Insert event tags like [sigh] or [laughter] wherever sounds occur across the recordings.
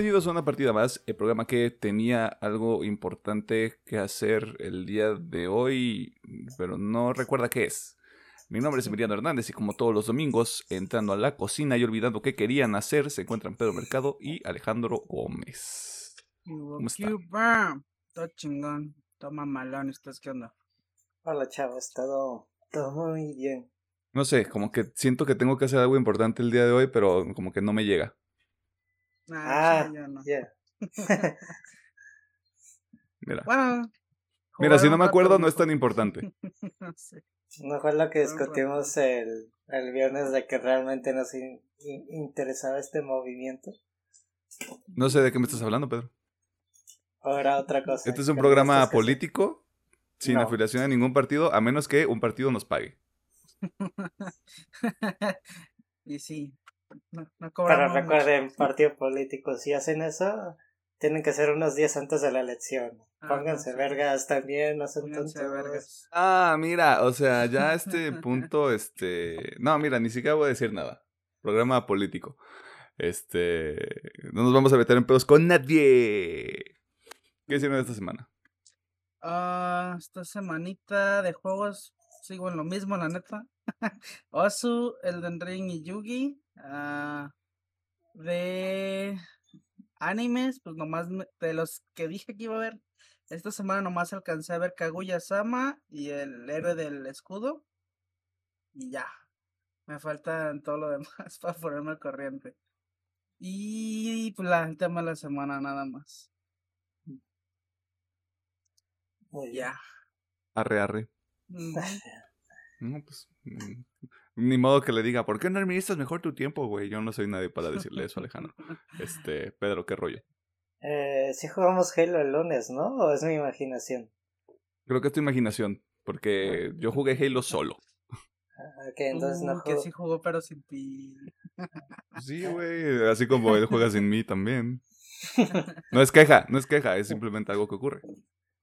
Bienvenidos a una partida más, el programa que tenía algo importante que hacer el día de hoy, pero no recuerda qué es. Mi nombre es Emiliano Hernández y como todos los domingos, entrando a la cocina y olvidando qué querían hacer, se encuentran Pedro Mercado y Alejandro Gómez. ¿Cómo está? Todo chingón, todo mamalón, ¿estás qué onda? Hola chavos, todo, todo muy bien. No sé, como que siento que tengo que hacer algo importante el día de hoy, pero como que no me llega. Ah, ya. [laughs] Mira. Bueno. Mira, si no me acuerdo, no es tan importante. [laughs] Sí. No fue lo que discutimos el, el viernes de que realmente nos in- in- interesaba este movimiento. No sé de qué me estás hablando, Pedro. Era otra cosa. Este es un no programa político sin No. afiliación a ningún partido, a menos que un partido nos pague. [laughs] y sí. No, no Pero mucho. recuerden, partido político, si hacen eso, tienen que ser unos días antes de la elección. Ah, Pónganse sí. vergas también, no sean Pónganse tontos. vergas. Ah, mira, o sea, ya a [laughs] este punto, este... No, mira, ni siquiera voy a decir nada. Programa político. Este... No nos vamos a meter en pedos con nadie. ¿Qué hicieron esta semana? Ah, esta semanita de juegos sigo en lo mismo, la neta. [laughs] Osu, Elden Ring y Yugi. Ah, de animes, pues nomás de los que dije que iba a ver. Esta semana nomás alcancé a ver Kaguya-sama y el héroe del escudo. Y ya. Me faltan todo lo [laughs] demás para ponerme al corriente. Y pues la, el tema de la semana nada más. Ya. Arre, arre. [laughs] No, pues... Ni modo que le diga, ¿por qué no administras mejor tu tiempo, güey? Yo no soy nadie para decirle eso, Alejandro. Este, Pedro, ¿qué rollo? Eh, sí jugamos Halo el lunes, ¿no? ¿O es mi imaginación? Creo que es tu imaginación, porque yo jugué Halo solo. Ah, Ok, entonces no Uh, que sí jugó, pero sin ti. [laughs] Sí, güey, así como él juega sin mí también. [laughs] No es queja, no es queja, es simplemente algo que ocurre.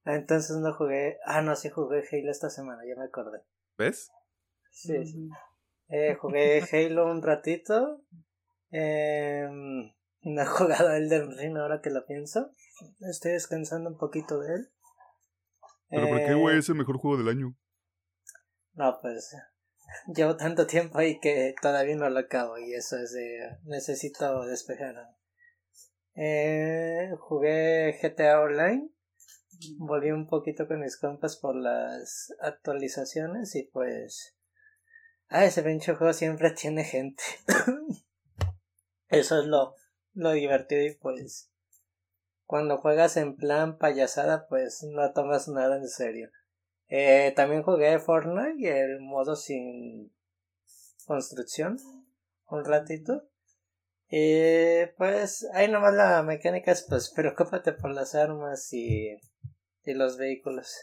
Ah, Entonces no jugué. Ah, no, sí jugué Halo esta semana, ya me acordé. ¿Ves? Sí, sí. Eh, jugué Halo un ratito. Eh, no he jugado Elden Ring ahora que lo pienso. Estoy descansando un poquito de él. Pero ¿por qué, Eh, güey? Es el mejor juego del año. No, pues [laughs] llevo tanto tiempo ahí que todavía no lo acabo y eso es de... Necesito despejar. Eh, jugué GTA Online. Volví un poquito con mis compas por las actualizaciones y pues... Ah, ese pinche juego siempre tiene gente. [coughs] Eso es lo, lo divertido y pues... Cuando juegas en plan payasada pues no tomas nada en serio. Eh, también jugué Fortnite y el modo sin construcción un ratito. Y pues ahí nomás la mecánica es pues preocúpate por las armas y, y los vehículos.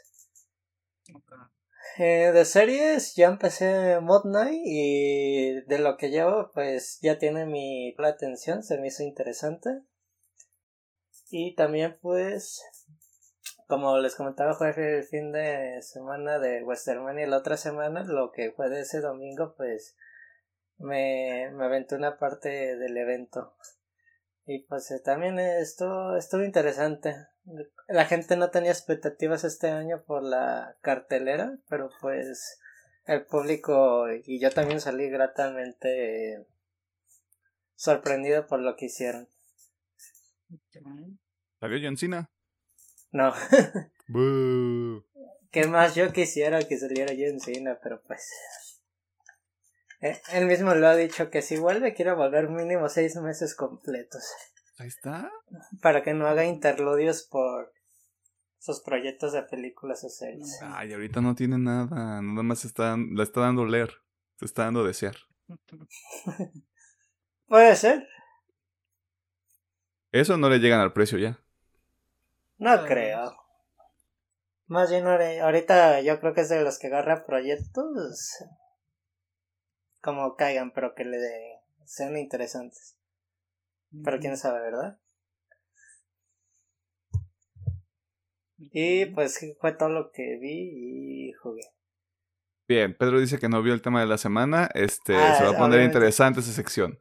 Ok. Eh, de series ya empecé Mod Night y de lo que llevo pues ya tiene mi la atención, se me hizo interesante. Y también pues como les comentaba fue el fin de semana de Westermania y la otra semana lo que fue de ese domingo pues me, me una parte del evento. Y pues eh, también esto estuvo interesante. La gente no tenía expectativas este año por la cartelera, pero pues el público y yo también salí gratamente eh, sorprendido por lo que hicieron. Ok. ¿Salió John Cena? No, [laughs] que más yo quisiera que saliera John Cena, pero pues [laughs] él mismo lo ha dicho que si vuelve quiero volver mínimo seis meses completos Ahí está. para que no haga interludios por sus proyectos de películas o series. Ay, ahorita no tiene nada. Nada más está, la está dando leer. Se está dando desear. [laughs] Puede ser, Eso no le llegan al precio ya. no creo. Más bien ahori- ahorita yo creo que es de los que agarra proyectos como caigan, pero que le de- sean interesantes. Pero quién sabe, ¿verdad? Y pues fue todo lo que vi y jugué. Bien, Pedro dice que no vio el tema de la semana. Este, Ah, se va a poner interesante esa sección.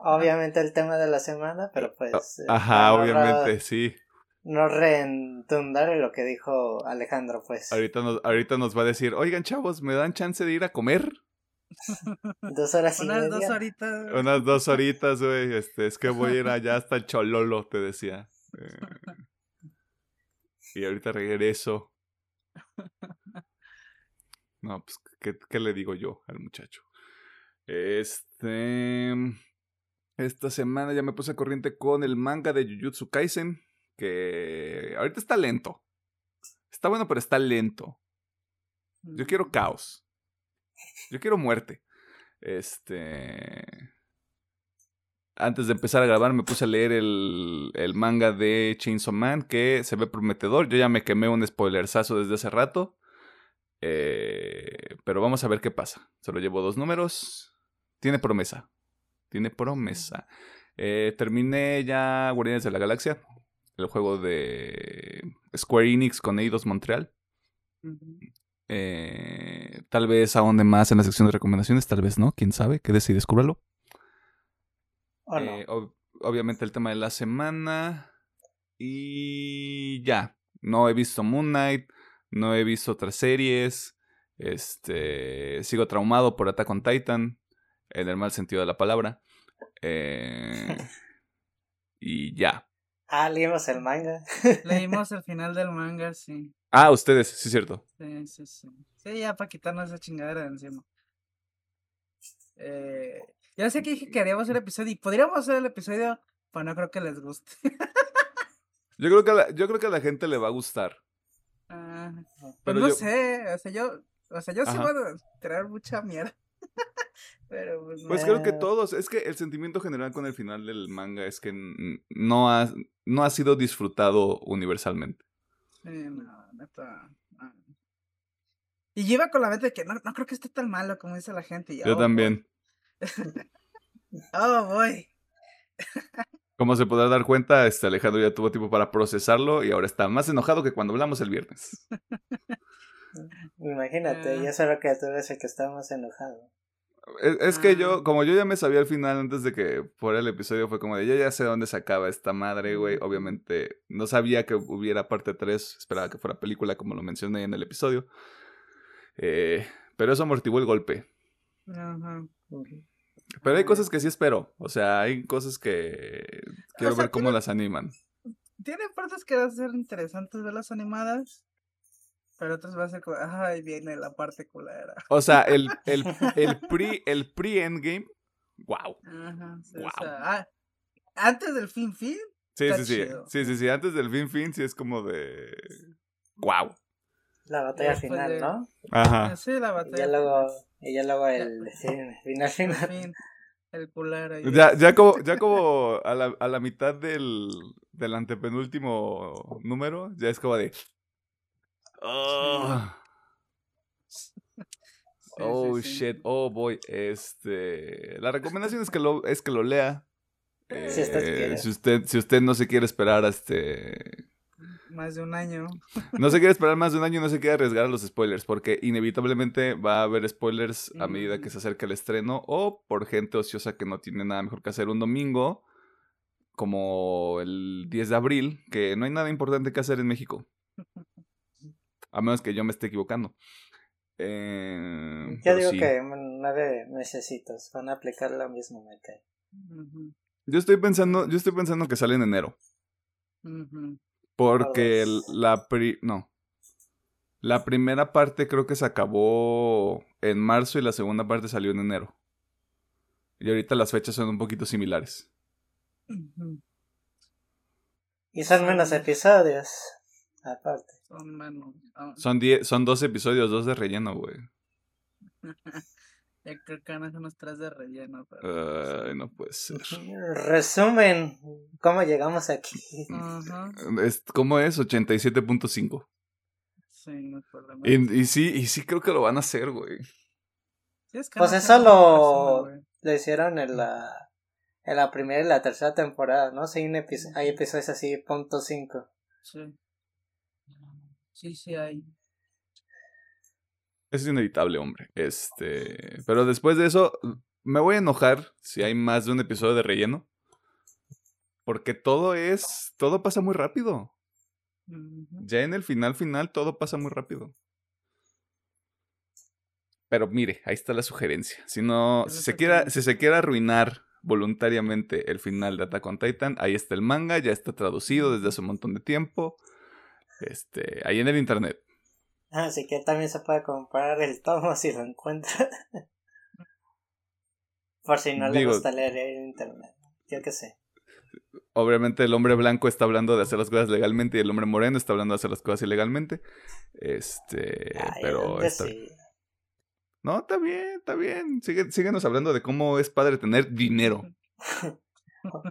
Obviamente el tema de la semana, pero pues... eh, Ajá, para no obviamente, sí. No redundar en lo que dijo Alejandro, pues. Ahorita nos, ahorita nos va a decir, oigan chavos, ¿me dan chance de ir a comer? Dos horas y Unas dos horitas. Unas dos horitas, güey. Este, es que voy a ir allá hasta el Chololo, te decía. Eh, y ahorita regreso. No, pues, ¿qué, qué le digo yo al muchacho? Este. Esta semana ya me puse a corriente con el manga de Jujutsu Kaisen. Que ahorita está lento. Está bueno, pero está lento. Yo quiero caos. Yo quiero muerte. Este. Antes de empezar a grabar me puse a leer el, el manga de Chainsaw Man que se ve prometedor. Yo ya me quemé un spoilersazo desde hace rato. Eh, pero vamos a ver qué pasa. Solo llevo dos números. Tiene promesa. Tiene promesa. Eh, terminé ya Guardianes de la Galaxia. El juego de Square Enix con Eidos Montreal. Eh, tal vez ahonde más en la sección de recomendaciones, tal vez no, quién sabe, quédese y descúbralo. ¿O no? Eh, ob- obviamente el tema de la semana. Y ya. No he visto Moon Knight. No he visto otras series. Este. Sigo traumado por Attack on Titan. En el mal sentido de la palabra. Eh, [laughs] y ya. Ah, leímos el manga. Leímos el [laughs] final del manga, sí. Ah, ustedes, sí, es cierto. Sí, sí, sí. Sí, ya para quitarnos esa chingadera de encima. Eh, ya sé que dije que haríamos el [laughs] episodio y podríamos hacer el episodio, pero no creo que les guste. [laughs] Yo creo que a la, yo creo que a la gente le va a gustar. Ah, pues Pero no yo- sé, o sea, yo, o sea, yo sí voy a traer mucha mierda. [laughs] pero pues. Pues creo que todos, es que el sentimiento general con el final del manga es que no ha, no ha sido disfrutado universalmente. Sí, no, neta. no. Y yo iba con la mente de que no, no creo que esté tan malo como dice la gente. y, Yo [laughs] oh, también. boy. Oh, boy. Como se podrá dar cuenta, este Alejandro ya tuvo tiempo para procesarlo y ahora está más enojado que cuando hablamos el viernes. [laughs] Imagínate, Ah. yo solo que tú eres el que está más enojado. Es, es que yo, Ah. como yo ya me sabía al final antes de que fuera el episodio, fue como de yo ya sé dónde se acaba esta madre, güey. Obviamente no sabía que hubiera parte 3, esperaba que fuera película como lo mencioné en el episodio. Eh, pero eso amortiguó el golpe. Ajá. Pero hay cosas que sí espero. O sea, hay cosas que quiero sea, ver cómo tiene- las animan. Tiene partes que van a ser interesantes verlas animadas. Pero otras va a ser como, ay, viene la parte culera. O sea, el, el, [laughs] el pre, el pre-endgame, wow. Ajá. sí, o Guau. sea, ah, antes del fin fin. Sí, Está sí, sí. chido. Sí, sí, sí. Antes del fin fin sí es como de. Wow. La batalla Después final, de- ¿no? Ajá. Sí, la Y batalla. ya luego, y ya luego el sí, final El final. fin. El culero. y- Ya, ya como, ya como a, la, a la mitad del, del antepenúltimo número, ya es como de. Oh, Sí, sí, oh sí. shit, oh boy. Este. La recomendación es que lo, es que lo lea. Si usted Eh, si usted, si usted no se quiere esperar a este. Más de un año. [laughs] No se quiere esperar más de un año y no se quiere arriesgar a los spoilers, porque inevitablemente va a haber spoilers a medida que Mm. se acerca el estreno, o por gente ociosa que no tiene nada mejor que hacer un domingo, como el 10 de abril, que no hay nada importante que hacer en México. [laughs] A menos que yo me esté equivocando. Eh, Yo digo sí. que nueve mesecitos van a aplicar lo mismo, me cae. Yo estoy pensando, yo estoy pensando que sale en enero. Porque la pri- no. La primera parte creo que se acabó en marzo y la segunda parte salió en enero. Y ahorita las fechas son un poquito similares. Y son menos episodios, aparte. Son menos. ah, Son 10, son 12 episodios, dos de relleno, güey. [laughs] Ya creo que van a ser unos tres de relleno. Pero... Ay, no puede ser. [laughs] Resumen, ¿cómo llegamos aquí? Ajá. Es, ¿Cómo es? 87.5. Sí, no. Y, y sí, y sí creo que lo van a hacer, güey. Sí, es que Pues no eso lo- resumen. Lo hicieron en la, en la primera y la tercera temporada, ¿no? Sí, hay, un epi- hay episodios así, punto cinco. Sí. Sí, sí hay. es inevitable, hombre. Este, pero después de eso, me voy a enojar si hay más de un episodio de relleno. Porque todo es, todo pasa muy rápido. Ya en el final final todo pasa muy rápido. Pero mire, ahí está la sugerencia. Si no, si se quiera, si se quiere arruinar voluntariamente el final de Attack on Titan, ahí está el manga, ya está traducido desde hace un montón de tiempo. Este, ahí en el internet. Así que también se puede comprar el tomo si lo encuentra. [laughs] Por si no le gusta leer en internet. Yo qué sé. Obviamente el hombre blanco está hablando de hacer las cosas legalmente y el hombre moreno está hablando de hacer las cosas ilegalmente. Este, Ay, pero ¿dónde está- sí? No, está bien, está bien. Sigue, síguenos hablando de cómo es padre tener dinero [laughs]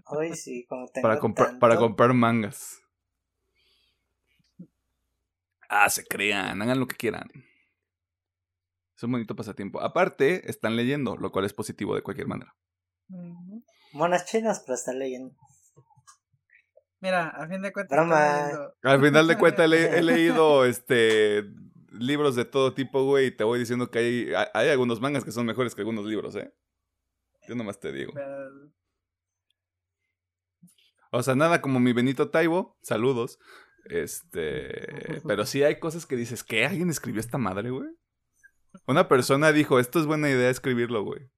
Hoy sí, como tengo para, comprar para comprar mangas. Ah, se crean, hagan lo que quieran. Es un bonito pasatiempo. Aparte, están leyendo, lo cual es positivo de cualquier manera. Monas chinas, pero está leyendo. Mira, a fin de cuentas. Broma. estoy leyendo- Al final de cuentas, le- he [laughs] leído este libros de todo tipo, güey, y te voy diciendo que hay, hay- algunos mangas que son mejores que algunos libros, ¿eh? Yo nomás te digo. O sea, nada como mi Benito Taibo, saludos. Este, [laughs] pero sí hay cosas que dices, ¿qué? ¿Alguien escribió esta madre, güey? Una persona dijo, esto es buena idea escribirlo, güey.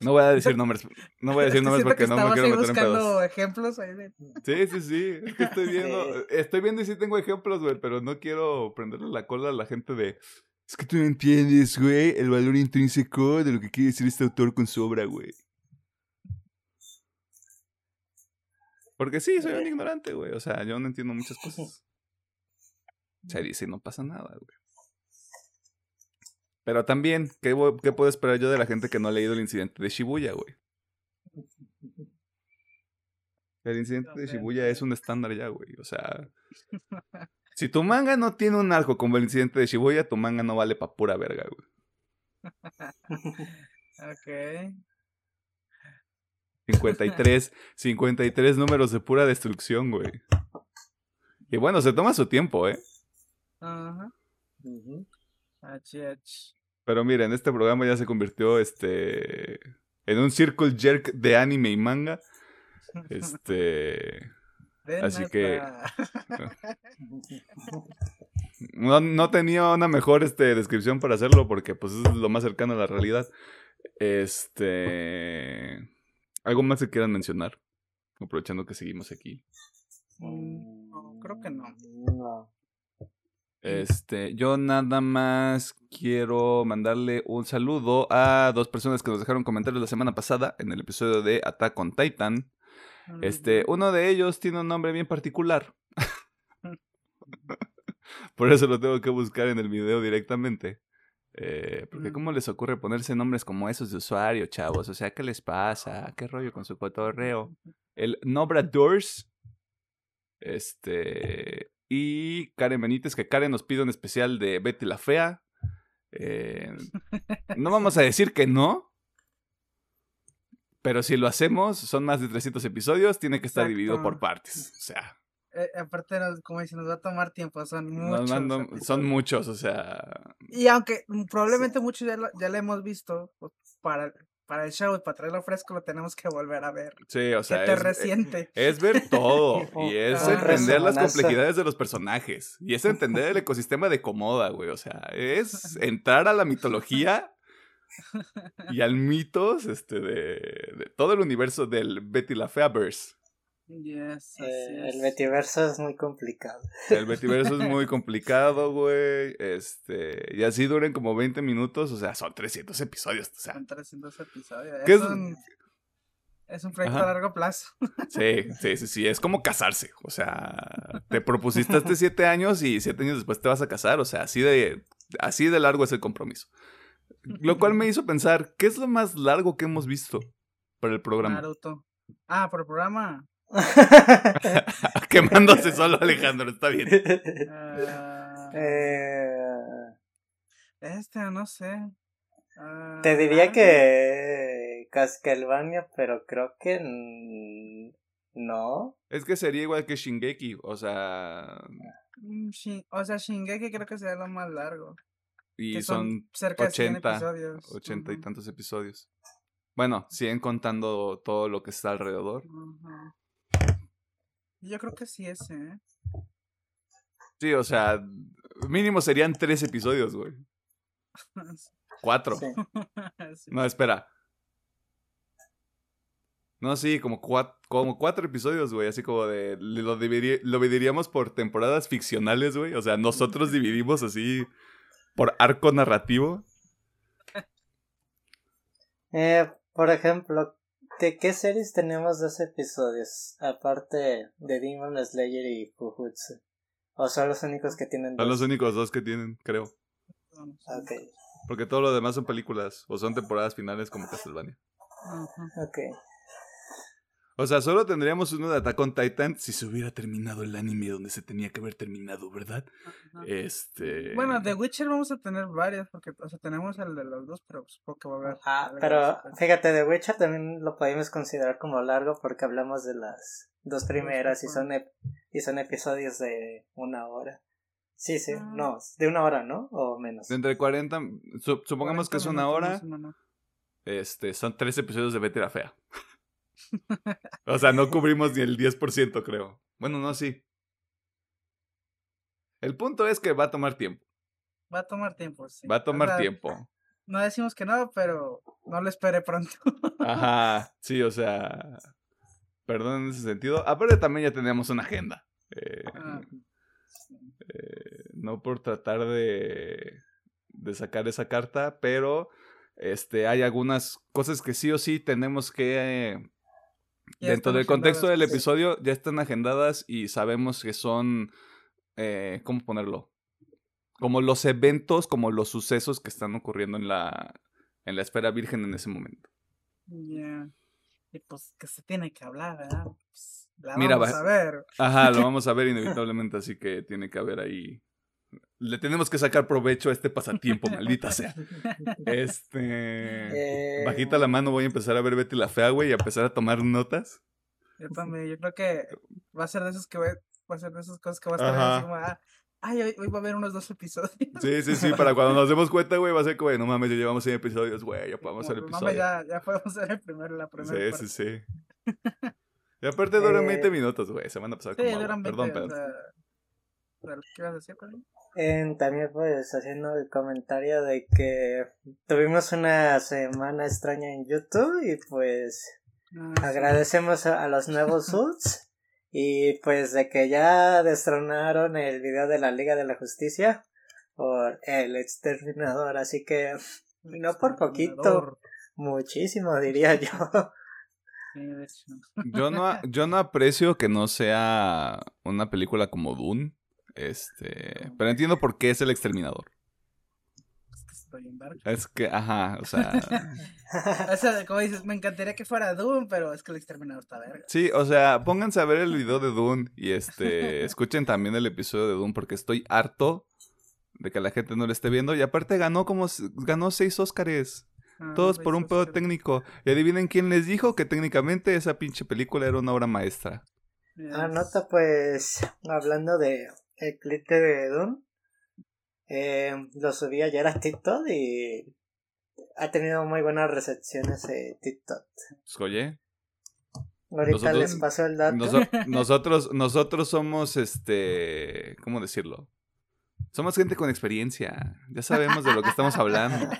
No voy a decir [laughs] nombres, no voy a decir nombres porque que no me quiero meter en pedos. ejemplos ahí de... Sí, sí, sí, es que estoy viendo, [laughs] Sí. estoy viendo y sí tengo ejemplos, güey, pero no quiero prenderle la cola a la gente de, es que tú no entiendes, güey, el valor intrínseco de lo que quiere decir este autor con su obra, güey. Porque sí, soy un ignorante, güey, o sea, yo no entiendo muchas [laughs] cosas. Se dice y no pasa nada, güey. Pero también, ¿qué, ¿qué puedo esperar yo de la gente que no ha leído el incidente de Shibuya, güey? El incidente de Shibuya es un estándar ya, güey. O sea, si tu manga no tiene un arco como el incidente de Shibuya, tu manga no vale pa' pura verga, güey. [laughs] Ok. 53, 53 números de pura destrucción, güey. Y bueno, se toma su tiempo, ¿eh? Ajá. Ach, ach. Pero miren, este programa ya se convirtió este en un circle jerk de anime y manga. Este [laughs] Ven Así que- [laughs] no, no tenía una mejor este, descripción para hacerlo porque pues es lo más cercano a la realidad. Este algo más que quieran mencionar, aprovechando que seguimos aquí. Mm, no, creo que no. No. Este, yo nada más quiero mandarle un saludo a dos personas que nos dejaron comentarios la semana pasada en el episodio de Attack on Titan. Este, uno de ellos tiene un nombre bien particular. [laughs] Por eso lo tengo que buscar en el video directamente. Eh, porque ¿cómo les ocurre ponerse nombres como esos de usuario, chavos? O sea, ¿qué les pasa? ¿Qué rollo con su cotorreo? El Nobra Doors. Este. Y Karen Benítez, que Karen nos pide un especial de Betty la Fea. Eh, no vamos a [laughs] decir que no. Pero si lo hacemos, son más de 300 episodios, tiene que estar dividido por partes. O sea, Eh, aparte, nos- como dice, nos va a tomar tiempo, son muchos. son muchos, o sea. Y aunque probablemente muchos ya lo, ya lo hemos visto, pues, para, para el show y para traerlo fresco lo tenemos que volver a ver. Sí, o sea. que te es- resiente. Es ver todo [laughs] y es entender las complejidades de los personajes y es entender el ecosistema de Komoda, güey. O sea, es entrar a la mitología y al mitos este, de, de todo el universo del Betty la Fea verse. Yes, así Eh, es. el Betiverso es muy complicado. El Betiverso es muy [laughs] complicado, güey. Este, y así duran como 20 minutos, o sea, son 300 episodios, o sea. Son 300 episodios. ¿Qué Es, es- un, es un proyecto Ajá. a largo plazo. [laughs] Sí, sí, sí, sí, es como casarse. O sea, te propusiste hace siete años y siete años después te vas a casar. O sea, así de, así de largo es el compromiso. Lo cual me hizo pensar, ¿qué es lo más largo que hemos visto para el programa? Naruto. Ah, por el programa. [laughs] Quemándose solo Alejandro, está bien. Ah, Eh, este, no sé. Ah, te diría que Castlevania, pero creo que no. Es que sería igual que Shingeki, o sea, Mm, Shin- o sea, Shingeki creo que sería lo más largo. Y que son cerca de 100 80, episodios. 80 y tantos episodios. Bueno, siguen contando todo lo que está alrededor. ujú. Yo creo que sí ese, ¿eh? Sí, o sea, mínimo serían tres episodios, güey. [laughs] Cuatro. [laughs] Sí. No, espera. No, sí, como cuatro, como cuatro episodios, güey. Así como de. Lo, dividi- lo dividiríamos por temporadas ficcionales, güey. O sea, nosotros dividimos así por arco narrativo. [laughs] Eh, por ejemplo, ¿de qué series tenemos dos episodios? Aparte de Demon Slayer y Jujutsu. ¿O son los únicos que tienen Son dos? los únicos dos que tienen, creo. Ok, Porque todo lo demás son películas o son temporadas finales como Castlevania. Ujú. ok. O sea, solo tendríamos uno de Attack on Titan si se hubiera terminado el anime donde se tenía que haber terminado, ¿verdad? Ajá. Este. Bueno, The Witcher vamos a tener varias, porque, o sea, tenemos el de los dos, pero supongo que va a haber. Ah, pero fíjate, The Witcher también lo podemos considerar como largo porque hablamos de las dos primeras y son, ep- y son episodios de una hora. Sí, sí, Ah. no, de una hora, ¿no? O menos. Entre 40. su- supongamos que es 40 una hora. Este, son tres episodios de Betty la Fea. [laughs] o sea, no cubrimos ni el 10%, creo. Bueno, no, sí. El punto es que va a tomar tiempo. Va a tomar tiempo, sí. Va a O tomar sea, tiempo. No decimos que no, pero no lo espere pronto. Ajá, [laughs] sí, o sea. Perdón en ese sentido. Aparte, también ya tenemos una agenda. Eh, Ah, eh, no por tratar de, de sacar esa carta, pero este, hay algunas cosas que sí o sí tenemos que. Dentro del contexto del sí. episodio ya están agendadas y sabemos que son. eh, ¿Cómo ponerlo? Como los eventos, como los sucesos que están ocurriendo en la, en la esfera virgen en ese momento. Ya. Y pues que se tiene que hablar, ¿verdad? Pues, la Mira, vamos va- a ver. Ajá, lo [laughs] vamos a ver inevitablemente, así que tiene que haber ahí. Le tenemos que sacar provecho a este pasatiempo, maldita sea. [laughs] Este. Eh, Bajita la mano, voy a empezar a ver Betty la Fea, güey, y a empezar a tomar notas. Yo también, yo creo que va a ser de esos que va, va a ser de esas cosas que va a estar Ajá. como, ah, ay, hoy, hoy va a haber unos dos episodios. Sí, sí, sí, para cuando nos demos cuenta, güey, va a ser como, no mames, ya llevamos 100 episodios, güey, ya podemos hacer Como, "Mame, episodios. ya, ya podemos hacer el primero, la primera Sí, sí, parte". sí. Y aparte duran Eh, 20 minutos, güey, se van a pasar Sí, como duran 20, Perdón, o sea, ¿Qué ibas a decir, Pablo? En- también pues haciendo el comentario de que tuvimos una semana extraña en YouTube y pues Ah, sí. agradecemos a, a los nuevos [laughs] subs y pues de que ya destronaron el video de la Liga de la Justicia por el exterminador, así que no por poquito, muchísimo diría yo. Yo no, [laughs] yo no aprecio que no sea una película como Dune. Este. Pero entiendo por qué es el exterminador. Es que estoy en verga. Es que, ajá, o sea. [laughs] O sea, como dices, me encantaría que fuera Doom, pero es que el exterminador está verga. Sí, o sea, pónganse a ver el video de Dune y este. Escuchen también el episodio de Dune porque estoy harto de que la gente no lo esté viendo. Y aparte ganó como. Ganó seis Óscares. Ah, Todos por un pedo técnico. Y adivinen quién les dijo que técnicamente esa pinche película era una obra maestra. Yes. Anota pues hablando de el clip de Dune, eh, lo subí ayer a TikTok y ha tenido muy buenas recepciones en TikTok. Pues, oye, Ahorita Nosotros- les paso el dato. Noso- [laughs] nosotros, nosotros somos este. ¿Cómo decirlo? Somos gente con experiencia. Ya sabemos de lo que estamos hablando.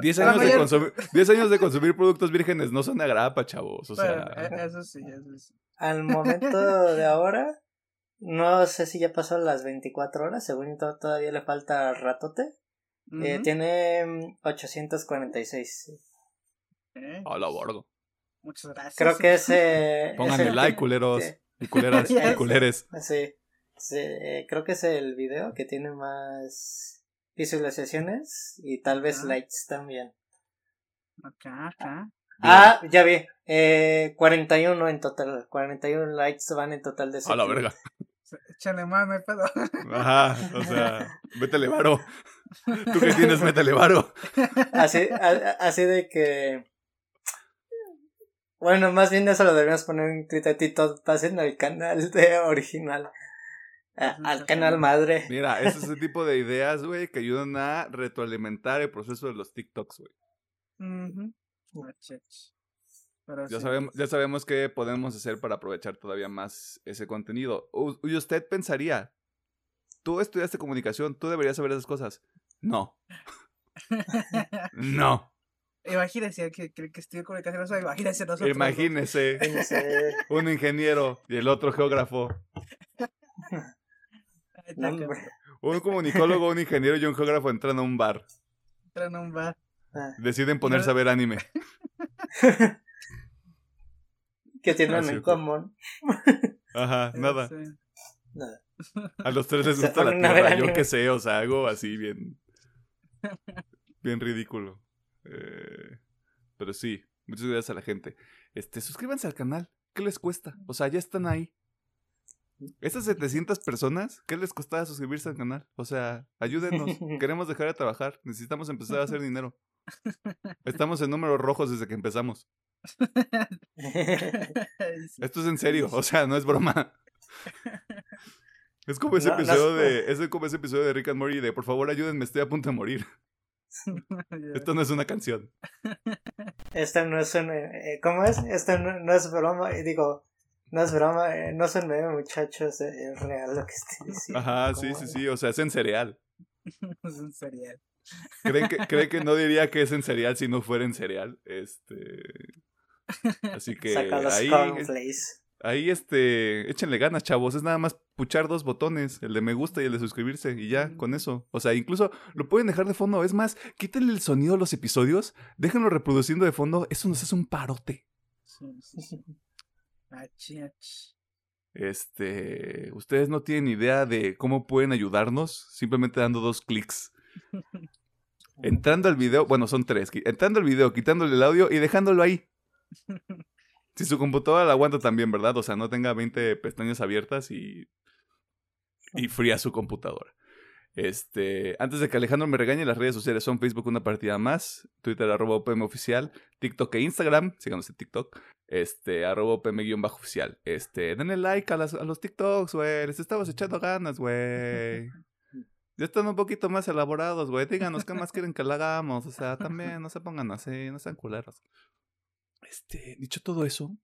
10 La años, de mayor- consumir, 10 años de consumir productos vírgenes no son de agrapa, chavos. O sea, eh, eso sí, eso sí. Al momento de ahora, no sé si ya pasó las 24 horas, según todavía le falta ratote. Eh, Ujú. tiene mm, 846. Eh, hola, borgo. Muchas gracias. Creo que ese... [laughs] Pónganle ese- like, culeros. Sí. Y culeras, [laughs] Ya y culeres. Sí, sí, eh, creo que es el video que tiene más visualizaciones y tal vez Ajá. likes también. Acá, acá. Ah, ya vi, eh, 41 en total, 41 likes van en total de ese A la verga. Échale más, no hay pedo. Ajá, o sea, métele varo. ¿Tú qué tienes? [laughs] Métele varo. Así, a- así de que... Bueno, más bien eso lo deberíamos poner en Twitter y todos pasen al canal de original. A- al canal madre. Mira, ese es el tipo de ideas, güey, que ayudan a retroalimentar el proceso de los TikToks, güey. Ah, chech. Pero Ya sí, sabemos, ya sabemos qué podemos hacer para aprovechar todavía más ese contenido. U- Y usted pensaría, tú estudiaste comunicación, tú deberías saber esas cosas. No, [laughs] no. Imagínense que, que, que estudió comunicación, o sea, imagínense nosotros. ¿no? Imagínese un ingeniero y el otro geógrafo. No. Un comunicólogo, un ingeniero y un geógrafo entran a un bar. entran a un bar. Ah, Deciden ponerse a ver anime. [laughs] ¿Qué tienen Así en común? Ajá, [laughs] nada. Sí. Nada. A los tres les [laughs] gusta la tierra. Yo qué sé, o sea, algo así bien. [laughs] Bien ridículo. Eh, pero sí, muchas gracias a la gente. Este, suscríbanse al canal. ¿Qué les cuesta? O sea, ya están ahí. Esas 700 personas, ¿qué les costaba suscribirse al canal? O sea, ayúdenos. Queremos dejar de trabajar. Necesitamos empezar a hacer dinero. Estamos en números rojos desde que empezamos. [laughs] [laughs] Esto es en serio, o sea, no es broma. [laughs] Es como ese No, episodio es- de. Es como ese episodio de Rick and Morty de por favor ayúdenme, estoy a punto de morir. Esto no es una canción. Esto no es un... eh, ¿Cómo es? Esto no, no es broma. eh, Digo, no es broma. eh, no son meme, muchachos. eh, Es real lo que estoy diciendo. Ajá, sí, ¿Cómo sí, es? sí. O sea, es en cereal. Es un cereal. ¿Creen que, creen que no diría que es en cereal si no fuera en cereal? Este. Así [laughs] que Saca los ahí. este. Échenle ganas, chavos. Es nada más puchar dos botones: el de me gusta y el de suscribirse. Y ya, con eso. O sea, incluso lo pueden dejar de fondo. Es más, quítenle el sonido a los episodios. Déjenlo reproduciendo de fondo. Eso nos hace un parote. [laughs] Este, ustedes no tienen idea de cómo pueden ayudarnos simplemente dando dos clics. [laughs] Entrando al video, bueno, son tres. Entrando al video, quitándole el audio y dejándolo ahí. Si su computadora la aguanta también, ¿verdad? O sea, no tenga 20 pestañas abiertas y. y fría su computadora. Este, antes de que Alejandro me regañe, las redes sociales son Facebook una partida más, Twitter arroba UPM oficial, TikTok e Instagram, síganos en TikTok, este, arroba UPM guion bajo oficial. Este, denle like a, las- a los TikToks, güey, les estamos echando ganas, güey. Ya están un poquito más elaborados, güey, díganos qué más quieren que le hagamos, o sea, también, no se pongan así, no sean culeros. Este, dicho todo eso,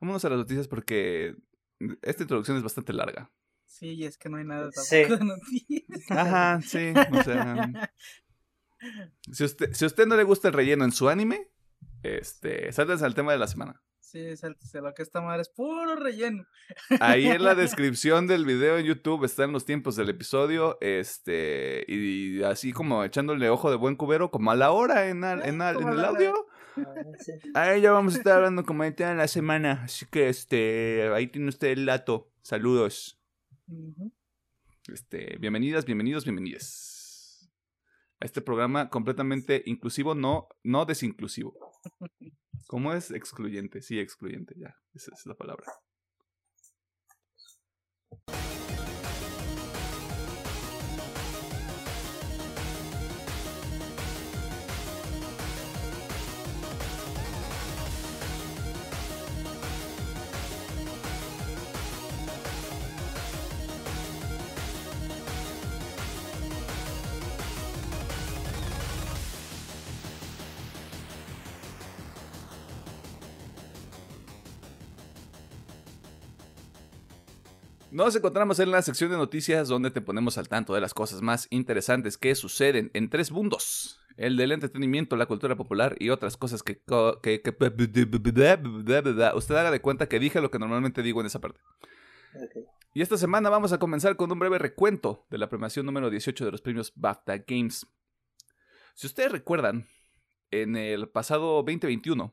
vámonos a las noticias porque esta introducción es bastante larga. Sí, y es que no hay nada tampoco Sí. de noticias. Ajá, sí, o sea, [laughs] si usted, si a usted no le gusta el relleno en su anime, este, sáltense al tema de la semana. Sí, sáltese, lo que esta madre es puro relleno. Ahí en la [laughs] descripción del video en YouTube están los tiempos del episodio, este, y así como echándole ojo de buen cubero, como a la hora en, al- en, al- en Como a el audio. Ah. Ahí ya vamos a estar hablando como en la semana, así que este, ahí tiene usted el dato. Saludos. Este, bienvenidas, bienvenidos, bienvenidas. A este programa completamente inclusivo, no, no desinclusivo. ¿Cómo es? Excluyente, sí, excluyente, ya. Esa es la palabra. Nos encontramos en la sección de noticias donde te ponemos al tanto de las cosas más interesantes que suceden en tres mundos. El del entretenimiento, la cultura popular y otras cosas que... co- que, que- usted haga de cuenta que dije lo que normalmente digo en esa parte. Y esta semana vamos a comenzar con un breve recuento de la premiación número 18 de los premios BAFTA Games. Si ustedes recuerdan, en el pasado 2021,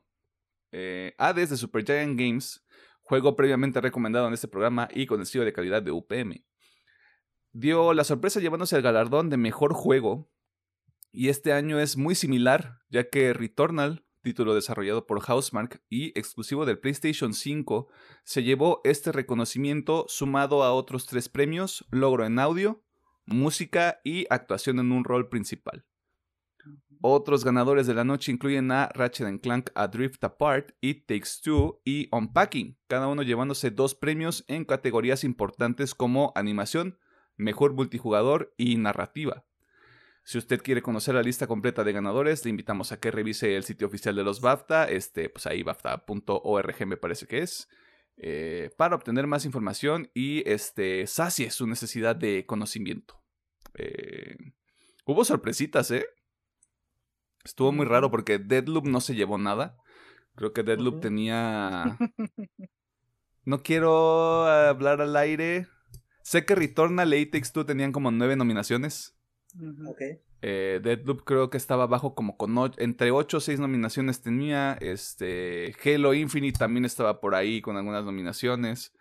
eh, Hades de Supergiant Games, juego previamente recomendado en este programa y con el sello de calidad de UPM, dio la sorpresa llevándose el galardón de mejor juego. Y este año es muy similar, ya que Returnal, título desarrollado por Housemark y exclusivo del PlayStation 5, se llevó este reconocimiento sumado a otros tres premios, logro en audio, música y actuación en un rol principal. Otros ganadores de la noche incluyen a Ratchet Clank Adrift Apart, It Takes Two y Unpacking, cada uno llevándose dos premios en categorías importantes como animación, mejor multijugador y narrativa. Si usted quiere conocer la lista completa de ganadores, le invitamos a que revise el sitio oficial de los BAFTA, este, pues ahí BAFTA.org me parece que es, eh, para obtener más información y este, sacie su necesidad de conocimiento. Eh, hubo sorpresitas, ¿eh? Estuvo muy raro porque Deadloop no se llevó nada. Creo que Deadloop tenía... [laughs] No quiero hablar al aire. Sé que Returnal y Takes Two tenían como nueve nominaciones. Ok. Eh, Deadloop creo que estaba abajo como con entre 8 o 6 nominaciones tenía. Este, Halo Infinite también estaba por ahí con algunas nominaciones.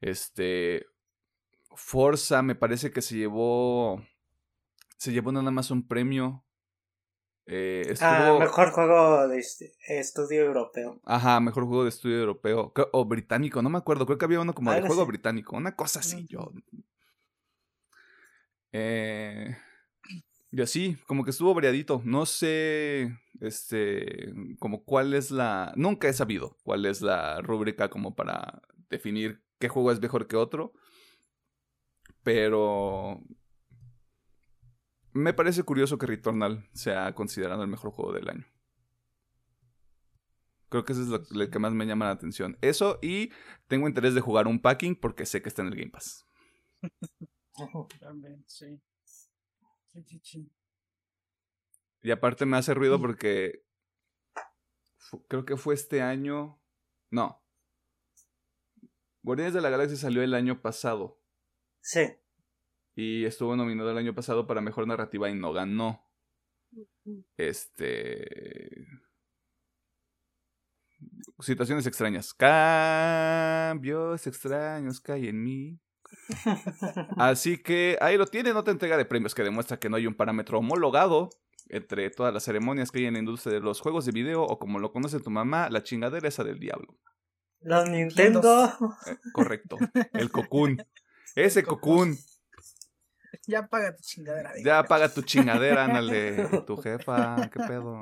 Este, Forza me parece que se llevó, se llevó nada más un premio. Eh, estuvo, Ah, mejor juego de este- estudio europeo. Ajá, mejor juego de estudio europeo. O británico, no me acuerdo. Creo que había uno como de Algo juego británico. Una cosa así, yo. Eh, y así, como que estuvo variadito. No sé, este, como cuál es la... Nunca he sabido cuál es la rúbrica como para definir qué juego es mejor que otro. Pero... Me parece curioso que Returnal sea considerado el mejor juego del año. Creo que eso es lo, lo que más me llama la atención. Eso y tengo interés de jugar un packing porque sé que está en el Game Pass. También, sí. Y aparte me hace ruido porque creo que fue este año. No. Guardianes de la Galaxia salió el año pasado Sí. Y estuvo nominado el año pasado para mejor narrativa y no ganó. Este. Situaciones extrañas. Cambios extraños hay en mí. Así que ahí lo tienen, otra entrega de premios que demuestra que no hay un parámetro homologado entre todas las ceremonias que hay en la industria de los juegos de video o como lo conoce tu mamá, la chingadera esa del diablo. Los Nintendo. Eh, correcto. El cocún. Ese cocún. [laughs] Ya paga tu chingadera. Ya apaga tu chingadera, ándale. Tu jefa, qué pedo.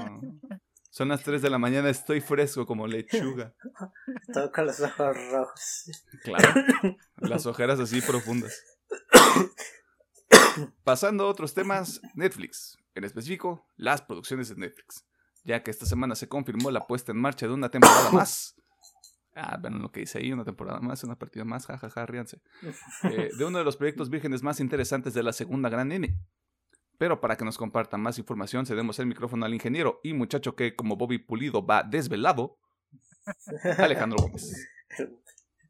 Son las 3 de la mañana, estoy fresco como lechuga. Todo con los ojos rojos. Claro. [coughs] Las ojeras así profundas. Pasando a otros temas, Netflix. En específico, las producciones de Netflix. Ya que esta semana se confirmó la puesta en marcha de una temporada más. Ah, ven lo que dice ahí, una temporada más, una partida más, jajaja, ríanse. [laughs] Eh, de uno de los proyectos vírgenes más interesantes de la segunda gran N. Pero para que nos comparta más información, cedemos el micrófono al ingeniero y muchacho que, como Bobby Pulido, va desvelado, [laughs] Alejandro Gómez.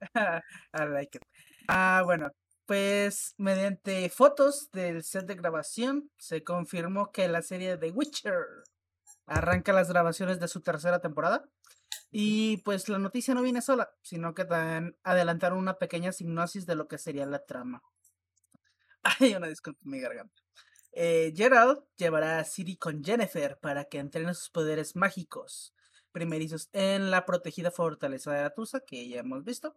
[laughs] I like it. Ah, bueno, pues mediante fotos del set de grabación se confirmó que la serie The Witcher arranca las grabaciones de su tercera temporada. Y pues la noticia no viene sola, sino que también adelantaron una pequeña sinopsis de lo que sería la trama. [laughs] Ay, una disculpa mi garganta. Eh, Gerald llevará a Ciri con Jennifer para que entrene sus poderes mágicos primerizos en la protegida fortaleza de Atusa, que ya hemos visto.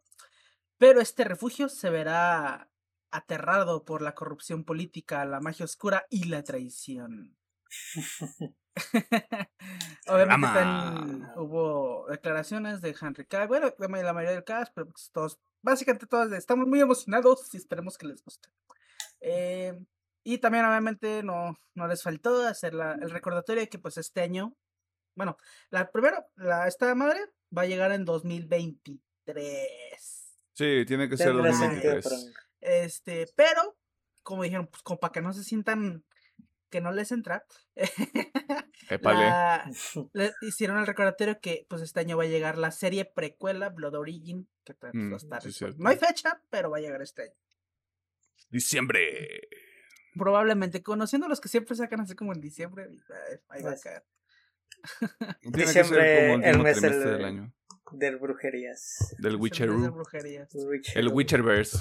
Pero este refugio se verá aterrado por la corrupción política, la magia oscura y la traición. [laughs] [laughs] Obviamente hubo declaraciones de Henry Cavill, bueno, la mayoría del cast, pero pues todos, básicamente todos estamos muy emocionados y esperemos que les guste. Eh, y también obviamente no, no les faltó hacer la- el recordatorio de que pues este año, bueno, la primero, la, esta madre va a llegar en 2023. Sí, tiene que ser Tendrá sentido 2023. para mí. Este, pero, como dijeron, pues como para que no se sientan que no les entra. [laughs] la- le hicieron el recordatorio que pues este año va a llegar la serie precuela Blood Origin, que pues, Mm, va a estar sí, cierto. no hay fecha, pero va a llegar este año. Diciembre. Probablemente, conociendo a los que siempre sacan así como en diciembre, ahí- va a Pues, caer. Diciembre, como el el mes del- del año. Del brujerías. Del brujerías. Witcher. El Witcherverse.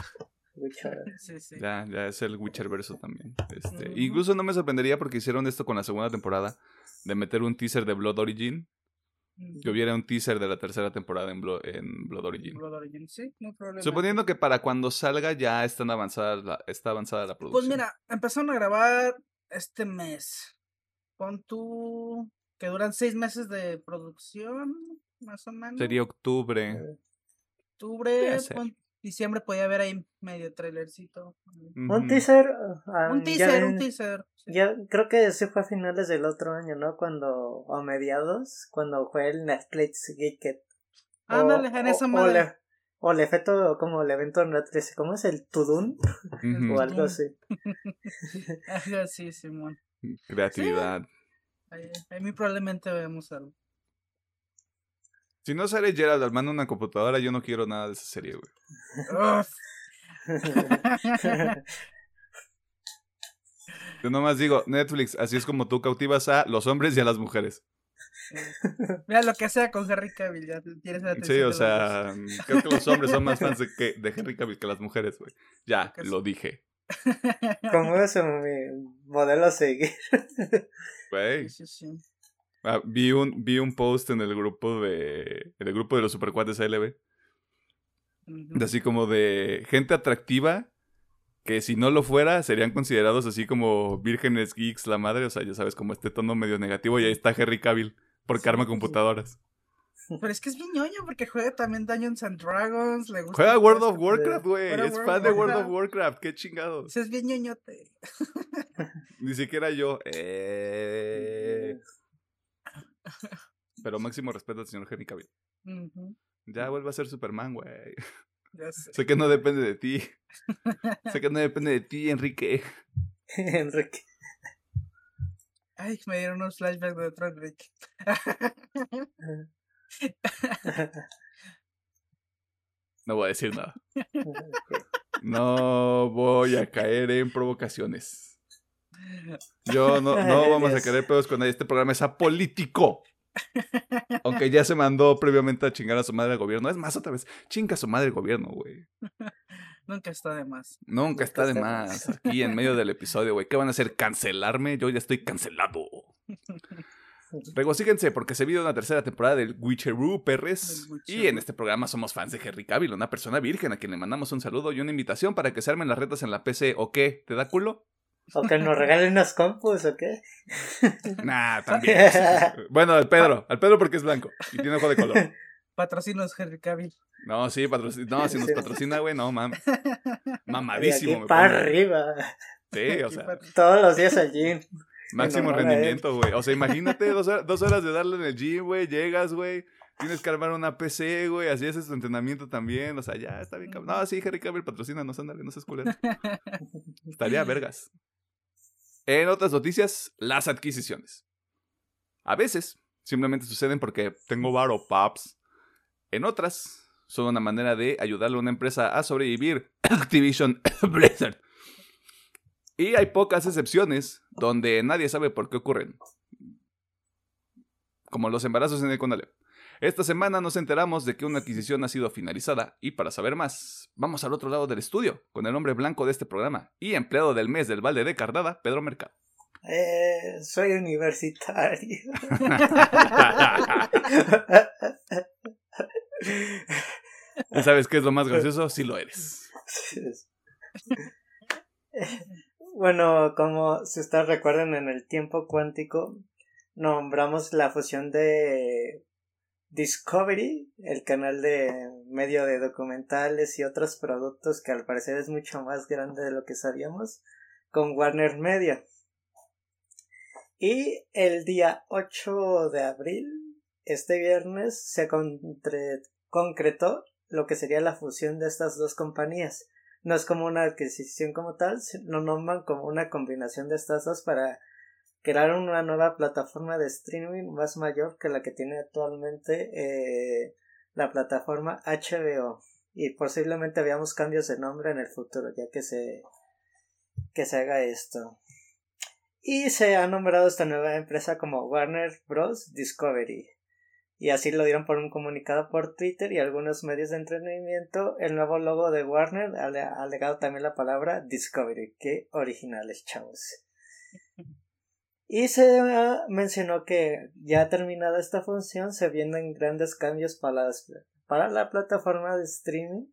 Witcher. Sí, sí. Ya, ya es el Witcherverso también. Este. Incluso no me sorprendería porque hicieron esto con la segunda temporada. De meter un teaser de Blood Origin. Que hubiera un teaser de la tercera temporada en, Blo- en Blood Origin. Blood Origin, sí, no problema. Suponiendo que para cuando salga ya están avanzadas la- está avanzada la Pues producción. mira, empezaron a grabar este mes. pon tú que duran seis meses de producción, más o menos. Sería octubre. Octubre, pon- diciembre podía haber ahí medio trailercito. Un Ujú. teaser. ah, Un ya teaser, un teaser. sí. Ya creo que sí fue a finales del otro año, ¿no? Cuando, o mediados, cuando fue el Netflix Geeked. O- Ándale, en esa o, o, madre. le- o el efecto, como el evento Netflix, ¿cómo es? El Tudun o algo así. [laughs] Algo así, Simón. Creatividad. Ahí, ahí muy probablemente veamos algo. Si no sale Gerald armando una computadora, yo no quiero nada de esa serie, güey. [laughs] Yo nomás digo, Netflix, así es como tú cautivas a los hombres y a las mujeres. Mira lo que sea con Henry Cavill, ya tienes la Sí, atención o de sea, creo que los hombres son más fans de, [laughs] que, de Henry Cavill que las mujeres, güey. Ya, lo dije. [laughs] ¿Cómo es mi modelo a seguir? Güey. Sí, sí, sí. Ah, vi, un, vi un post en el grupo de. En el grupo de los supercuates ALB. Ujú. de Así como de gente atractiva. Que si no lo fuera, serían considerados así como vírgenes geeks, la madre. O sea, ya sabes, como este tono medio negativo. Y ahí está Henry Cavill. Porque arma computadoras. Pero es que es bien ñoño porque juega también Dungeons and Dragons. Le gusta Juega World esto. of Warcraft, güey. Es World fan de World of Warcraft. Qué chingados. Ese es bien ñoñote. [laughs] Ni siquiera yo. Eh... [laughs] Pero máximo respeto al señor Henry Cavill. Ya vuelve a ser Superman, güey. Ya sé. Sé que no depende de ti. [laughs] sé que no depende de ti, Enrique. [laughs] Enrique. Ay, me dieron unos flashbacks de otro Enrique. [laughs] No voy a decir nada. No voy a caer en provocaciones. Yo no, no vamos a querer pedos con nadie. Este programa es apolítico. [laughs] Aunque ya se mandó previamente a chingar a su madre el gobierno. Es más, otra vez, chinga a su madre el gobierno, güey. [laughs] Nunca está de más. Nunca está de está de más. Aquí en medio [laughs] del episodio, güey. ¿Qué van a hacer? ¿Cancelarme? Yo ya estoy cancelado. Regocíjense porque se viene una tercera temporada del Witcheroo, perres. Y en este programa somos fans de Henry Cavill, una persona virgen a quien le mandamos un saludo y una invitación para que se armen las retas en la PC. ¿O qué? ¿Te da culo? O que nos regalen unos compus, ¿o qué? [laughs] Nah, también. [laughs] bueno, al Pedro. Al Pedro porque es blanco y tiene ojo de color. [laughs] Patrocinos Henry Cavill. No, sí, patrocina. No, si nos patrocina, güey, no, mam. De Mamadísimo. aquí me para arriba. Sí, o sea. Todos los días allí. Máximo honor a él. rendimiento, güey. O sea, imagínate dos, dos horas de darle en el gym, güey. Llegas, güey. Tienes que armar una PC, güey. Así haces tu entrenamiento también. O sea, ya está bien. No, sí, Henry Cavill patrocina, no ándale, no seas culero. Estaría vergas. En otras noticias, las adquisiciones. A veces simplemente suceden porque tengo varo, paps. En otras, son una manera de ayudarle a una empresa a sobrevivir. [coughs] Activision [coughs] Blizzard. Y hay pocas excepciones donde nadie sabe por qué ocurren. Como los embarazos en el Conalep. Esta semana nos enteramos de que una adquisición ha sido finalizada y para saber más, vamos al otro lado del estudio con el hombre blanco de este programa y empleado del mes del balde de Cardada, Pedro Mercado. Eh, soy universitario. [laughs] ¿Y sabes qué es lo más gracioso? Sí lo eres. Bueno, como si ustedes recuerdan en el tiempo cuántico, nombramos la fusión de Discovery, el canal de medio de documentales y otros productos que al parecer es mucho más grande de lo que sabíamos, con Warner Media. Y el día 8 de abril, este viernes, se concretó lo que sería la fusión de estas dos compañías no es como una adquisición como tal, lo nombran como una combinación de estas dos para crear una nueva plataforma de streaming más mayor que la que tiene actualmente eh, la plataforma HBO y posiblemente veamos cambios de nombre en el futuro ya que se que se haga esto y se ha nombrado esta nueva empresa como Warner Bros Discovery y así lo dieron por un comunicado por Twitter y algunos medios de entretenimiento. El nuevo logo de Warner ha alegado también la palabra Discovery. Qué originales, chavos. Y se mencionó que ya terminada esta función se vienen grandes cambios para, las- para la plataforma de streaming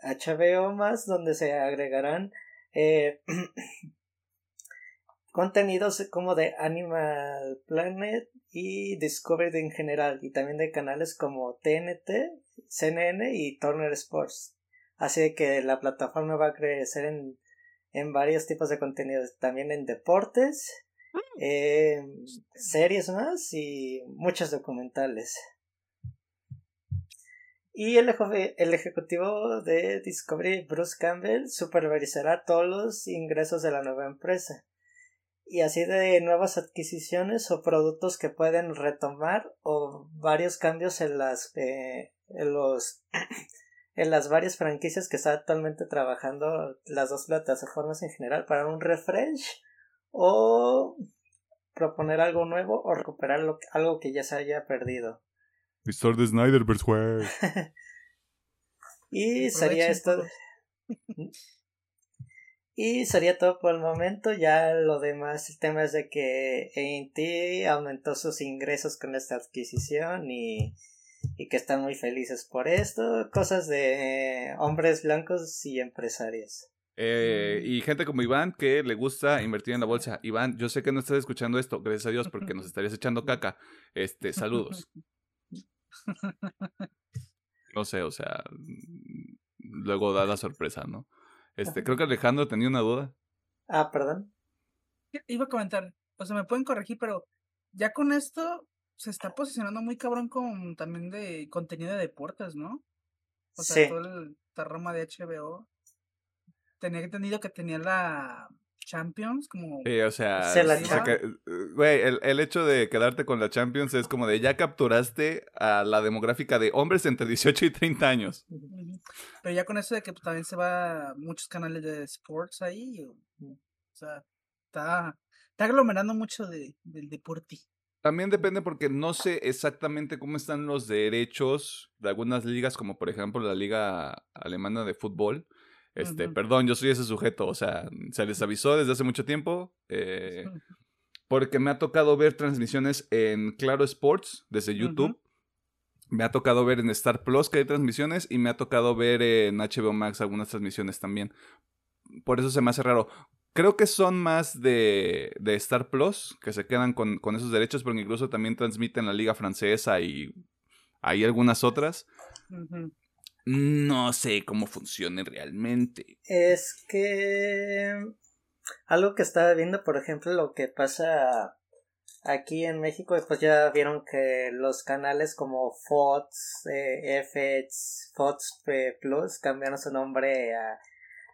HBO más donde se agregarán eh, [clears throat] contenidos como de Animal Planet y Discovery en general y también de canales como TNT, CNN y Turner Sports. Así que la plataforma va a crecer en, en varios tipos de contenidos, también en deportes, eh, series más y muchos documentales. Y el, el, ejecutivo de Discovery, Bruce Campbell, supervisará todos los ingresos de la nueva empresa. Y así de nuevas adquisiciones o productos que pueden retomar o varios cambios en las eh, en los [clears throat] en las varias franquicias que está actualmente trabajando las dos plataformas en general para un refresh o proponer algo nuevo o recuperar algo que ya se haya perdido. de Snyderverse, [laughs] y sería esto. [laughs] y sería todo por el momento. Ya lo demás, el tema es de que AT aumentó sus ingresos con esta adquisición y, y que están muy felices por esto. Cosas de hombres blancos y empresarios. Eh, y gente como Iván que le gusta invertir en la bolsa. Iván, yo sé que no estás escuchando esto, gracias a Dios, porque nos estarías echando caca. Este, saludos. [laughs] No sé, o sea, luego da la sorpresa, ¿no? Este, creo que Alejandro tenía una duda. Ah, perdón. Iba a comentar, o sea, me pueden corregir, pero ya con esto se está posicionando muy cabrón con también de contenido de deportes, ¿no? O sea, todo el, esta rama de HBO tenía entendido que tenía la Champions como... Sí, o sea, güey, el, el, hecho de quedarte con la Champions es como de ya capturaste a la demográfica de hombres entre 18 y 30 años. Pero ya con eso de que pues, también se va muchos canales de sports ahí, o, sea, está, está aglomerando mucho de, del deporte. También depende porque no sé exactamente cómo están los derechos de algunas ligas, como por ejemplo la liga alemana de fútbol este, perdón, yo soy ese sujeto, o sea, se les avisó desde hace mucho tiempo. Eh, porque me ha tocado ver transmisiones en Claro Sports desde YouTube. Me ha tocado ver en Star Plus que hay transmisiones y me ha tocado ver en HBO Max algunas transmisiones también. Por eso se me hace raro. Creo que son más de, de Star Plus que se quedan con, con, esos derechos, porque incluso también transmiten la Liga Francesa y hay algunas otras no sé cómo funcione realmente. Es que algo que estaba viendo, por ejemplo, lo que pasa aquí en México, pues ya vieron que los canales como Fox, eh, FX, Fox Plus cambiaron su nombre a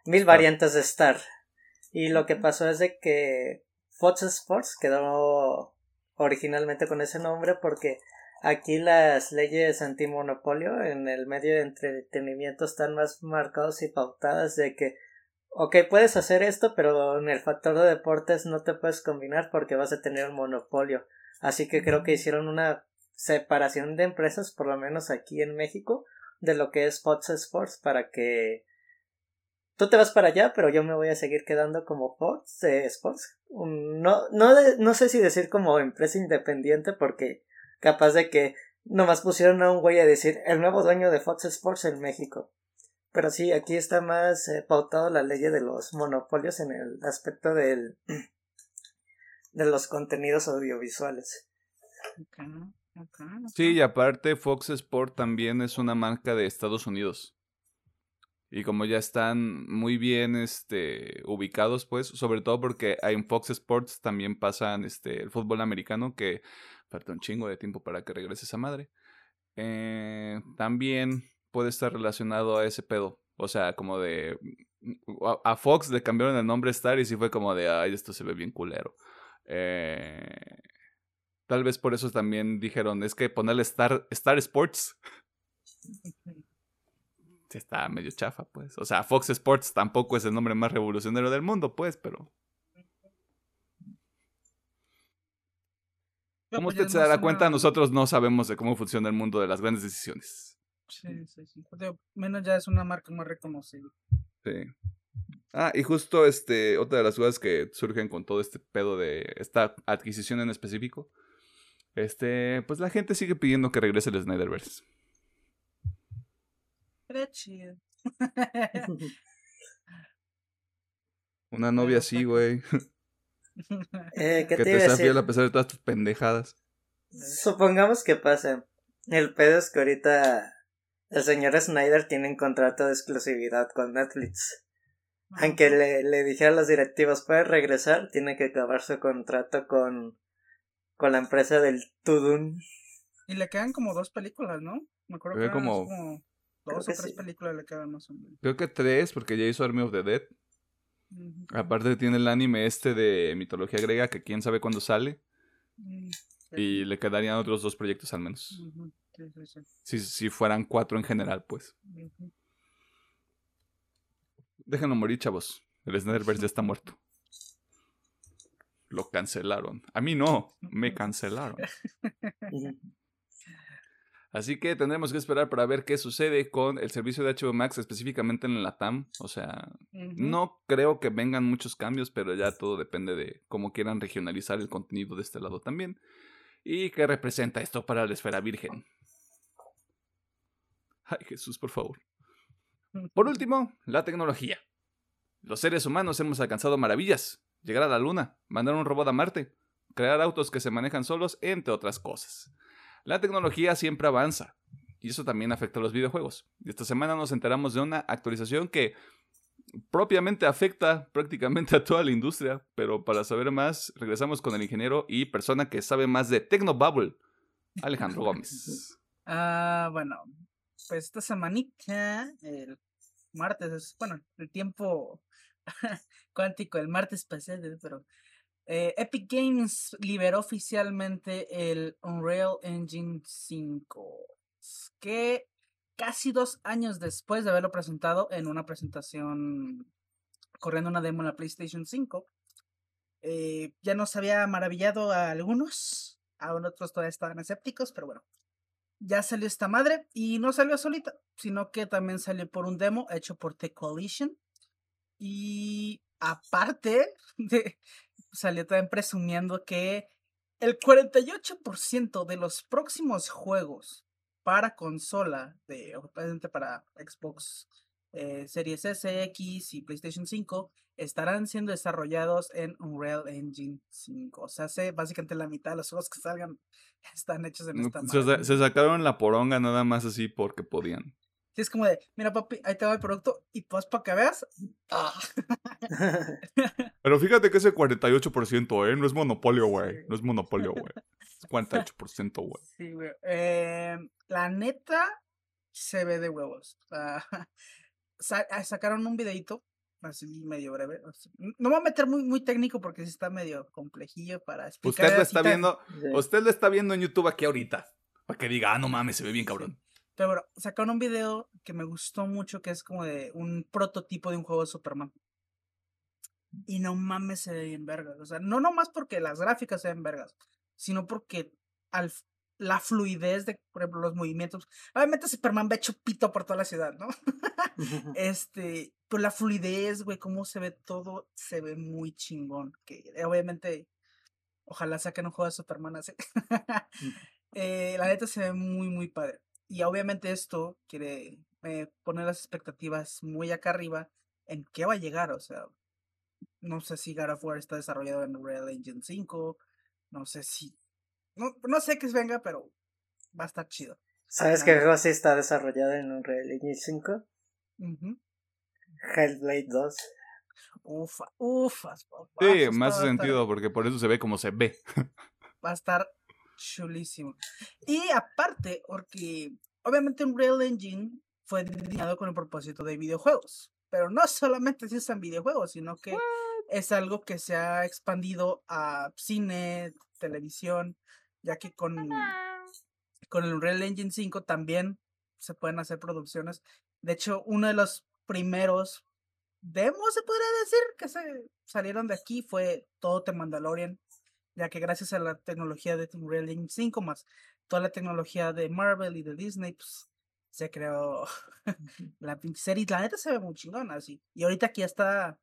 mil variantes de Star. Y lo que pasó es de que Fox Sports quedó originalmente con ese nombre porque Aquí las leyes antimonopolio en el medio de entretenimiento están más marcados y pautadas de que, ok, puedes hacer esto, pero en el factor de deportes no te puedes combinar porque vas a tener un monopolio. Así que creo que hicieron una separación de empresas, por lo menos aquí en México, de lo que es Fox Sports para que tú te vas para allá, pero yo me voy a seguir quedando como Fox Sports. No, no, no sé si decir como empresa independiente porque capaz de que nomás pusieron a un güey a decir el nuevo dueño de Fox Sports en México. Pero sí, aquí está más eh, pautado la ley de los monopolios en el aspecto del [clears throat] de los contenidos audiovisuales. Sí, y aparte Fox Sports también es una marca de Estados Unidos. Y como ya están muy bien este, ubicados, pues, sobre todo porque en Fox Sports también pasan este, el fútbol americano, que falta un chingo de tiempo para que regrese esa madre. Eh, también puede estar relacionado a ese pedo. O sea, como de. A, Fox le cambiaron el nombre Star y sí fue como de. Ay, esto se ve bien culero. Eh, tal vez por eso también dijeron: es que ponerle Star, Star Sports. está medio chafa, pues. O sea, Fox Sports tampoco es el nombre más revolucionario del mundo, pues, pero. Como usted se dará cuenta, nosotros no sabemos de cómo funciona el mundo de las grandes decisiones. Sí, sí, sí. menos ya es una marca más reconocida. Sí. Ah, y justo este, otra de las dudas que surgen con todo este pedo de esta adquisición en específico. Este, pues la gente sigue pidiendo que regrese el Snyderverse. Era chido. [laughs] [laughs] Una novia así, güey. [laughs] Eh, ¿Qué Que te te a sea decir? fiel a pesar de todas tus pendejadas. Supongamos que pase. El pedo es que ahorita el señor Snyder tiene un contrato de exclusividad con Netflix. Aunque le, le dijera a los directivos, puede regresar, tiene que acabar su contrato con, con la empresa del Tudun. Y le quedan como dos películas, ¿no? Me acuerdo Creo que como- como Creo dos o que tres sí. películas le quedan más o menos. Creo que tres, porque ya hizo Army of the Dead. Aparte tiene el anime este de mitología griega que quién sabe cuándo sale. Mm. Y le quedarían otros dos proyectos al menos. Si, si fueran cuatro en general, pues. Déjenlo morir, chavos. El Snyderverse ya [laughs] está muerto. Lo cancelaron. A mí no, me [laughs] cancelaron. [laughs] Así que tendremos que esperar para ver qué sucede con el servicio de HBO Max, específicamente en la TAM. O sea, no creo que vengan muchos cambios, pero ya todo depende de cómo quieran regionalizar el contenido de este lado también. ¿Y qué representa esto para la esfera virgen? Ay, Jesús, por favor. Por último, la tecnología. Los seres humanos hemos alcanzado maravillas. Llegar a la luna, mandar un robot a Marte, crear autos que se manejan solos, entre otras cosas. La tecnología siempre avanza. Y eso también afecta a los videojuegos. Y esta semana nos enteramos de una actualización que propiamente afecta prácticamente a toda la industria. Pero para saber más, regresamos con el ingeniero y persona que sabe más de Tecnobubble, Alejandro Gómez. [laughs] Ah, bueno, pues esta semanita, el martes, es- bueno, el tiempo [laughs] cuántico, el martes pasado, pero eh, Epic Games liberó oficialmente el Unreal Engine 5, que casi dos años después de haberlo presentado en una presentación corriendo una demo en la PlayStation 5, eh, ya nos había maravillado a algunos, a otros todavía estaban escépticos, pero bueno ya salió esta madre y no salió solita, sino que también salió por un demo hecho por The Coalition. Y aparte, [laughs] de, salió también presumiendo que el 48% de los próximos juegos para consola, de, obviamente para Xbox eh, Series S, X y PlayStation 5, estarán siendo desarrollados en Unreal Engine 5. O sea, hace básicamente la mitad de los juegos que salgan [laughs] están hechos en esta Se, madre. se sacaron la poronga nada más así porque podían. Sí, es como de, mira papi, ahí te va el producto y pues para que veas. ah, [laughs] [laughs] Pero fíjate que ese 48%, ¿eh? No es monopolio, güey. No es monopolio, güey. Es [laughs] 48%, güey. Sí, güey. Eh, la neta se ve de huevos. O sea, sa- ah, sacaron un videito así medio breve. No me voy a meter muy, muy técnico porque sí está medio complejillo para explicar. Usted lo está viendo, Sí. usted lo está viendo en YouTube aquí ahorita. Para que diga, ah, no mames, se ve bien cabrón. Pero bueno, sacaron un video que me gustó mucho, que es como de un prototipo de un juego de Superman. Y no mames, se ve bien vergas. O sea, no nomás porque las gráficas se ven vergas, sino porque al, la fluidez de, por ejemplo, los movimientos. Obviamente Superman ve hecho pito por toda la ciudad, ¿no? [laughs] [laughs] Este, pero la fluidez, güey, cómo se ve todo, se ve muy chingón. Que eh, obviamente, ojalá saquen un juego de Superman así. [laughs] Eh, la neta se ve muy, muy padre. Y obviamente esto quiere eh, poner las expectativas muy acá arriba en qué va a llegar. O sea, no sé si God of War está desarrollado en Unreal Engine 5. No sé si. No, no sé qué venga, pero va a estar chido. ¿Sabes qué juego sí está desarrollado en Unreal Engine 5? Ujú. Hellblade 2. Ufa, ufas, papá. Sí, más estar- sentido, porque por eso se ve como se ve. va a estar chulísimo. Y aparte, porque obviamente Unreal Engine fue diseñado con el propósito de videojuegos. Pero no solamente se usan videojuegos, sino que es algo que se ha expandido a cine, televisión, ya que con, con el Unreal Engine 5 también se pueden hacer producciones. De hecho, uno de los primeros demos, se podría decir, que se salieron de aquí fue todo The Mandalorian, ya que gracias a la tecnología de Unreal Engine 5 más toda la tecnología de Marvel y de Disney, pues, se creó [laughs] la pinche serie. La neta se ve muy chingona, así. Y ahorita que ya está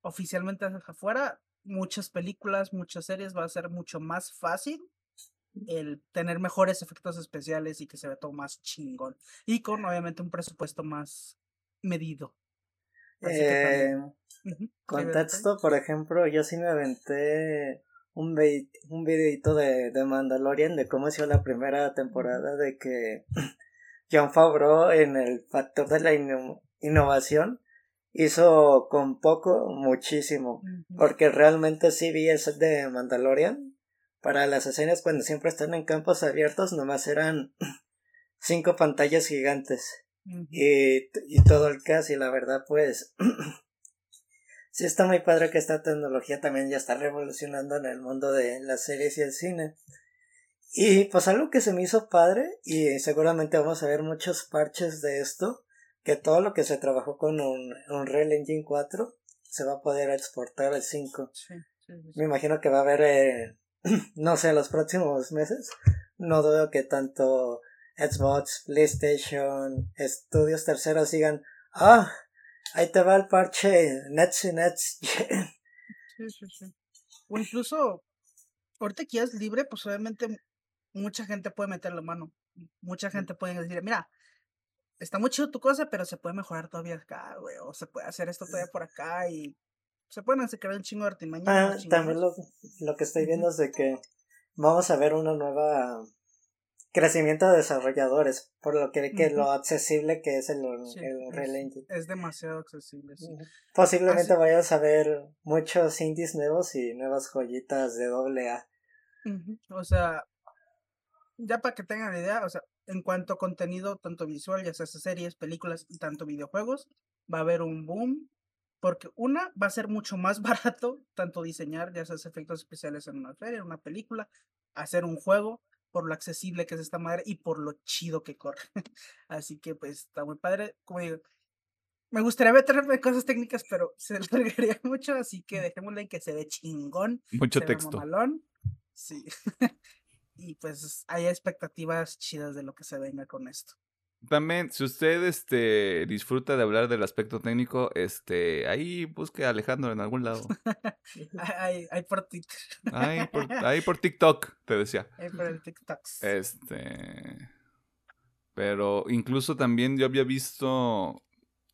oficialmente afuera, muchas películas, muchas series, va a ser mucho más fácil el tener mejores efectos especiales y que se vea todo más chingón. Y con obviamente un presupuesto más medido. Así que también. Eh, ¿verdad, contexto, por ejemplo, yo sí me aventé un, ve- un videito de, de Mandalorian de cómo ha sido la primera temporada de que [clears throat] John Favreau en el factor de la inno- innovación hizo con poco muchísimo. Porque realmente sí vi set de Mandalorian. Para las escenas cuando siempre están en campos abiertos, nomás eran [clears throat] cinco pantallas gigantes. Y, y todo el cast, y la verdad, pues. [clears throat] sí está muy padre que esta tecnología también ya está revolucionando en el mundo de las series y el cine. Y pues algo que se me hizo padre, y seguramente vamos a ver muchos parches de esto, que todo lo que se trabajó con un Unreal Engine 4 se va a poder exportar al 5. Sí, sí, sí, sí. Me imagino que va a haber, eh, [clears throat] no sé, los próximos meses. No dudo que tanto Xbox, PlayStation, estudios terceros digan, ah, ahí te va el parche Next Next Gen". Sí, sí, sí. O incluso, ahorita que ya es libre, pues obviamente mucha gente puede meter la mano. Mucha gente puede decir, mira, está muy chido tu cosa, pero se puede mejorar todavía acá, güey. O se puede hacer esto todavía por acá y se pueden hacer crear un chingo de artimañas. Ah, también lo, lo que estoy viendo es de que vamos a ver una nueva crecimiento de desarrolladores, por lo que, que lo accesible que es el, Sí, el Unreal es, Engine. es demasiado accesible, sí. Posiblemente Así- vayas a ver muchos indies nuevos y nuevas joyitas de doble A. O sea, ya para que tengan la idea, o sea, en cuanto a contenido, tanto visual, ya sea series, películas y tanto videojuegos, va a haber un boom. Porque una, va a ser mucho más [laughs] barato, tanto diseñar, ya sea efectos especiales en una feria, en una película, hacer un juego, por lo accesible que es esta madre y por lo chido que corre. [laughs] Así que pues está muy padre. Como digo, me gustaría meterme cosas técnicas, pero se [laughs] largaría mucho, así que dejémosle en que se ve chingón. Mucho se texto. mamalón. Sí. [laughs] y pues hay expectativas chidas de lo que se venga con esto. También, si usted este, disfruta de hablar del aspecto técnico, este, ahí busque a Alejandro en algún lado. [laughs] Por Twitter, Ahí por, [laughs] ahí por TikTok, te decía. hay por el TikToks. Este. Pero incluso también yo había visto.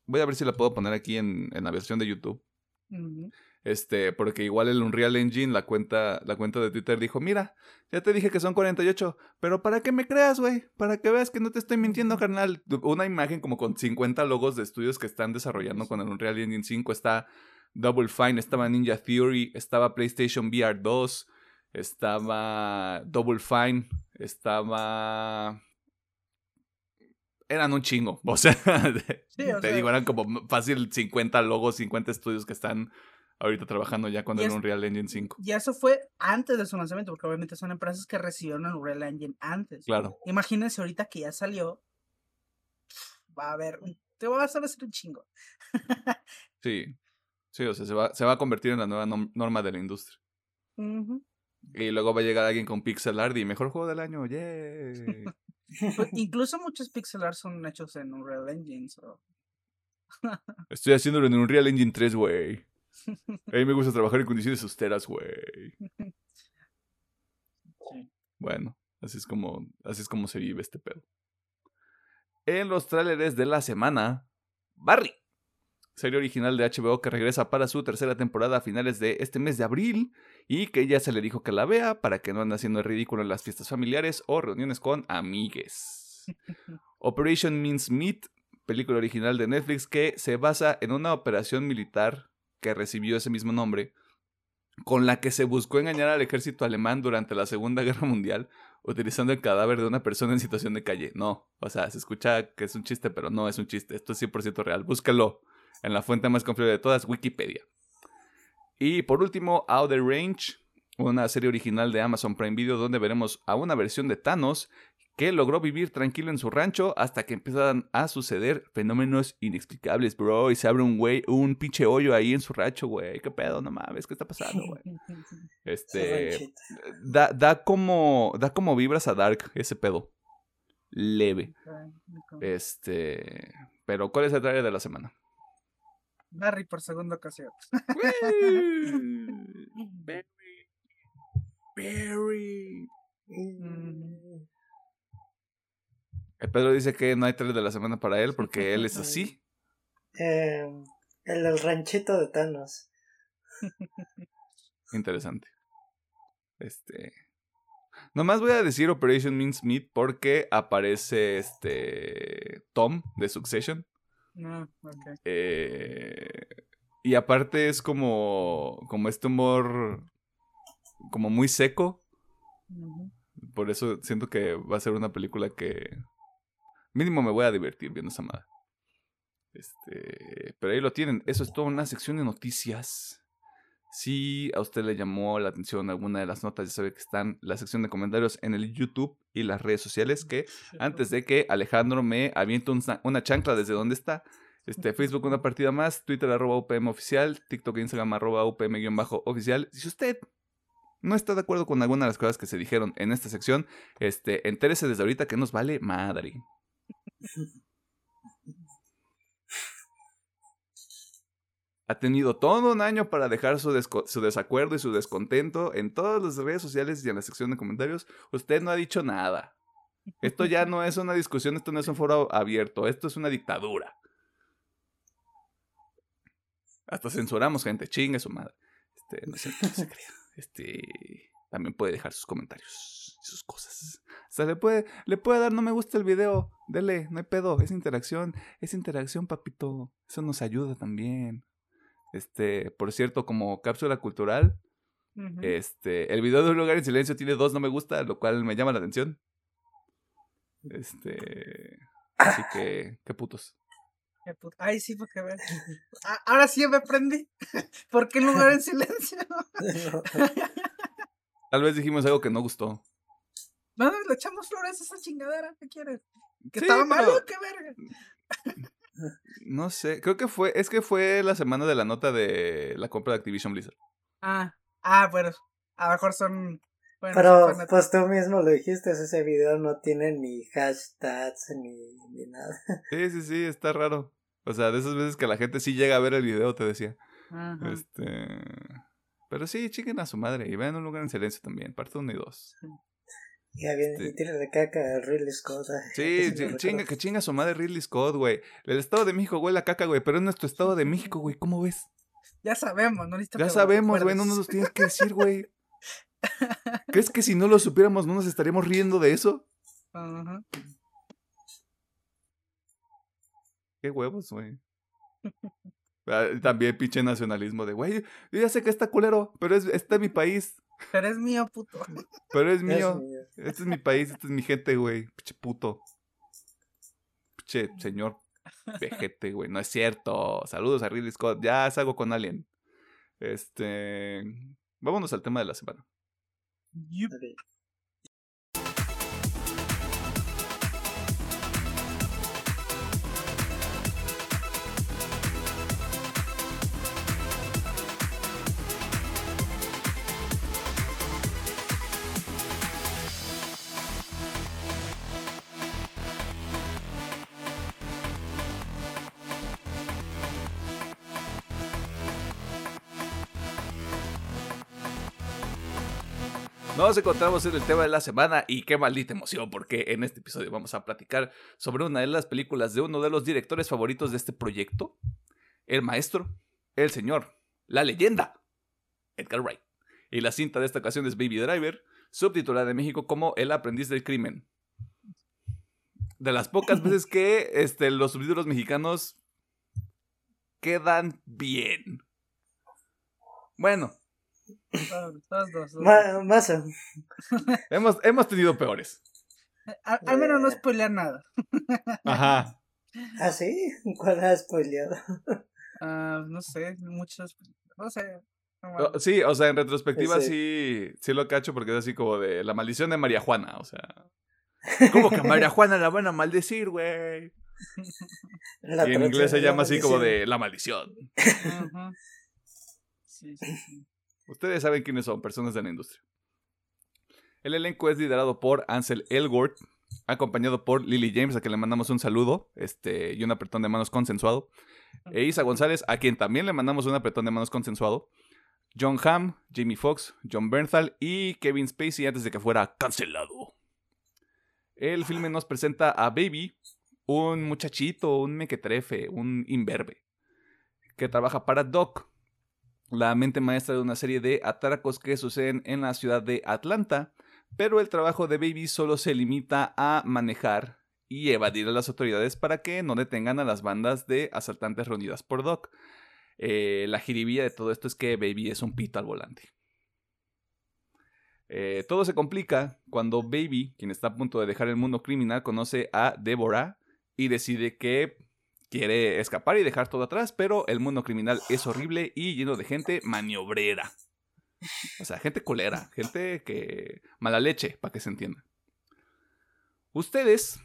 Voy a ver si la puedo poner aquí en, en la versión de YouTube. Ujú. Este, porque igual el Unreal Engine, la cuenta, la cuenta de Twitter dijo, mira, ya te dije que son 48, pero para que me creas, güey, para que veas que no te estoy mintiendo, carnal. Una imagen como con 50 logos de estudios que están desarrollando con el Unreal Engine 5. Está Double Fine, estaba Ninja Theory, estaba PlayStation VR 2, estaba Double Fine, estaba... Eran un chingo, [laughs] o sea, Sí, o te sea- digo, eran como fácil 50 logos, 50 estudios que están ahorita trabajando ya el es- Unreal Engine 5. Y eso fue antes de su lanzamiento, porque obviamente son empresas que recibieron el Unreal Engine antes. Claro. Imagínense ahorita que ya salió, va a haber, te vas a hacer un chingo. [laughs] Sí. Sí, o sea, se va, se va a convertir en la nueva norma de la industria. Y luego va a llegar alguien con pixel art y mejor juego del año, ¡yay! [laughs] Pues, incluso muchos pixel art son hechos en Unreal Engine. so- [laughs] Estoy haciéndolo en Unreal Engine 3, güey. A mí me gusta trabajar en condiciones austeras, güey. [laughs] Bueno, así es como, así es como se vive este pedo. En los tráileres de la semana, Barry, serie original de HBO que regresa para su tercera temporada a finales de este mes de abril y que ya se le dijo que la vea para que no ande haciendo el ridículo en las fiestas familiares o reuniones con amigues. [laughs] Operation Mincemeat, película original de Netflix que se basa en una operación militar que recibió ese mismo nombre, con la que se buscó engañar al ejército alemán durante la Segunda [laughs] Guerra Mundial utilizando el cadáver de una persona en situación de calle. No, o sea, se escucha que es un chiste, pero no es un chiste. Esto es 100% real. Búscalo en la fuente más confiable de todas, Wikipedia. Y por último, Outer Range, una serie original de Amazon Prime Video donde veremos a una versión de Thanos que logró vivir tranquilo en su rancho hasta que empiezan a suceder fenómenos inexplicables, bro. Y se abre un güey, un pinche hoyo ahí en su rancho, güey. ¿Qué pedo? No mames, ¿qué está pasando, güey? [laughs] Este. Da, da como. Da como vibras a Dark ese pedo. Leve. Este. Pero, ¿cuál es el trailer de la semana? Barry por segunda ocasión. [laughs] Barry. Barry. Mm. Pedro dice que no hay trailer de la semana para él porque [laughs] él es así. Eh, El ranchito de Thanos. [laughs] Interesante. Este. Nomás voy a decir Operation Mincemeat porque aparece este. Tom de Succession. No, ok. Eh, y aparte es como. como este humor. como muy seco. Por eso siento que va a ser una película que. Mínimo me voy a divertir viendo esa madre. Este. Pero ahí lo tienen. Eso es toda una sección de noticias. Si a usted le llamó la atención alguna de las notas, ya sabe que están la sección de comentarios en el YouTube y las redes sociales. Que antes de que Alejandro me aviente una, chancla desde donde está. Este, [laughs] Facebook una partida más, Twitter arroba UPM oficial, TikTok e Instagram arroba UPM-oficial. Si usted no está de acuerdo con alguna de las cosas que se dijeron en esta sección, este, entérese desde ahorita que nos vale madre. Ha tenido todo un año para dejar su, desacuerdo y su descontento en todas las redes sociales y en la sección de comentarios. Usted no ha dicho nada. Esto ya no es una discusión, esto no es un foro abierto, esto es una dictadura. Hasta censuramos gente, chingue su madre. Este, no, cierto, no se crea. Este, también puede dejar sus comentarios sus cosas. O sea, le puede, le puede dar no me gusta el video. Dele, no hay pedo. Es interacción. Es interacción, papito. Eso nos ayuda también. Este, por cierto, como cápsula cultural, este, el video de un lugar en silencio tiene dos no me gusta, lo cual me llama la atención. Este, así que, qué putos. Ay, sí, porque ver. Ah, Ahora sí me aprendí. [laughs] ¿Por qué lugar en silencio? [laughs] [laughs] Tal vez dijimos algo que no gustó. No, no, le echamos flores a esa chingadera. ¿Qué quieres? ¿Que Sí, estaba pero- malo? ¿Qué verga? [laughs] No sé, creo que fue, es que fue la semana de la nota de la compra de Activision Blizzard. Ah, ah, bueno. A lo mejor son. Bueno, Pero son pues tú mismo lo dijiste, ese video no tiene ni hashtags ni, ni nada. [laughs] Sí, sí, sí, está raro. O sea, de esas veces que la gente sí llega a ver el video, te decía. Ajá. Este. Pero sí, chiquen a su madre y vean un lugar en silencio también, parte 1 y 2. Ya viene Este- y tira de caca a Ridley Scott. Sí, lo chinga, que chinga su madre Ridley Scott, güey. El Estado de México huele a caca, güey, pero es nuestro Estado de México, güey. ¿Cómo ves? Ya sabemos, no Ya que lo sabemos, güey, no nos los tienes que decir, güey. [laughs] ¿Crees que si no lo supiéramos no nos estaríamos riendo de eso? Ajá. Qué huevos, güey. Ah, También pinche nacionalismo de, güey, yo ya sé que está culero, pero es, está en mi país, Pero es mío, puto. pero es Es mío. Este es mi país, este es mi gente, güey. Pinche puto. Pinche señor vejete, güey. No es cierto. Saludos a Ridley Scott. Ya salgo con Alien. Este. Vámonos al tema de la semana. Yup. Nos encontramos en el tema de la semana y qué maldita emoción porque en este episodio vamos a platicar sobre una de las películas de uno de los directores favoritos de este proyecto, el maestro, el señor, la leyenda, Edgar Wright. Y la cinta de esta ocasión es Baby Driver, subtitulada en México como El aprendiz del crimen. De las pocas [laughs] veces que este, los subtítulos mexicanos quedan bien. Bueno, Todos, todos dos. dos. Ma- más [laughs] hemos, hemos tenido peores. Al, al menos no Eh. spoilear nada. [laughs] Ajá. ¿Ah, sí? ¿Cuál has spoileado? Ah, no sé, muchos. No sé. no O- mames. Sí, o sea, en retrospectiva sí, sí lo cacho porque es así como de la maldición de María Juana, o sea. [laughs] ¿Cómo que a María Juana la van a maldecir, güey? La Y en inglés se llama así como de la maldición. Sí, sí, sí. Ustedes saben quiénes son, personas de la industria. El elenco es liderado por Ansel Elgort, acompañado por Lily James, a quien le mandamos un saludo este, y un apretón de manos consensuado. E Isa González, a quien también le mandamos un apretón de manos consensuado. John Hamm, Jamie Foxx, John Bernthal y Kevin Spacey antes de que fuera cancelado. El filme nos presenta a Baby, un muchachito, un mequetrefe, un imberbe, que trabaja para Doc, la mente maestra de una serie de atracos que suceden en la ciudad de Atlanta, pero el trabajo de Baby solo se limita a manejar y evadir a las autoridades para que no detengan a las bandas de asaltantes reunidas por Doc. Eh, la jiribilla de todo esto es que Baby es un pito al volante. Eh, todo se complica cuando Baby, quien está a punto de dejar el mundo criminal, conoce a Deborah y decide que quiere escapar y dejar todo atrás, pero el mundo criminal es horrible y lleno de gente maniobrera. O sea, gente colera, gente que... mala leche, para que se entienda. Ustedes,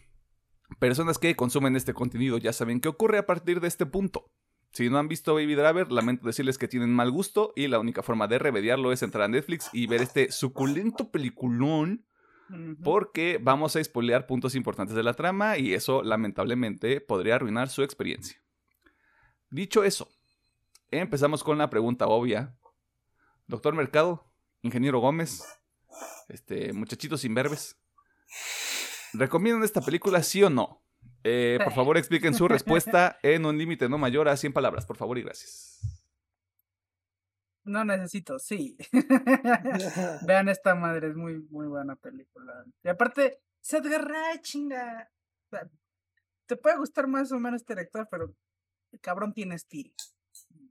personas que consumen este contenido, ya saben qué ocurre a partir de este punto. Si no han visto Baby Driver, lamento decirles que tienen mal gusto y la única forma de remediarlo es entrar a Netflix y ver este suculento peliculón porque vamos a spoilear puntos importantes de la trama y eso lamentablemente podría arruinar su experiencia. Dicho eso, empezamos con la pregunta obvia. Doctor Mercado, Ingeniero Gómez, este, muchachitos imberbes, ¿recomiendan esta película sí o no? Eh, por favor, expliquen su [laughs] respuesta en un límite no mayor a 100 palabras, por favor y gracias. No necesito, sí. [laughs] [laughs] Vean esta madre, es muy, muy buena película. Y aparte, Seth Garray, chinga. Te puede gustar más o menos este director, pero el cabrón tiene estilo.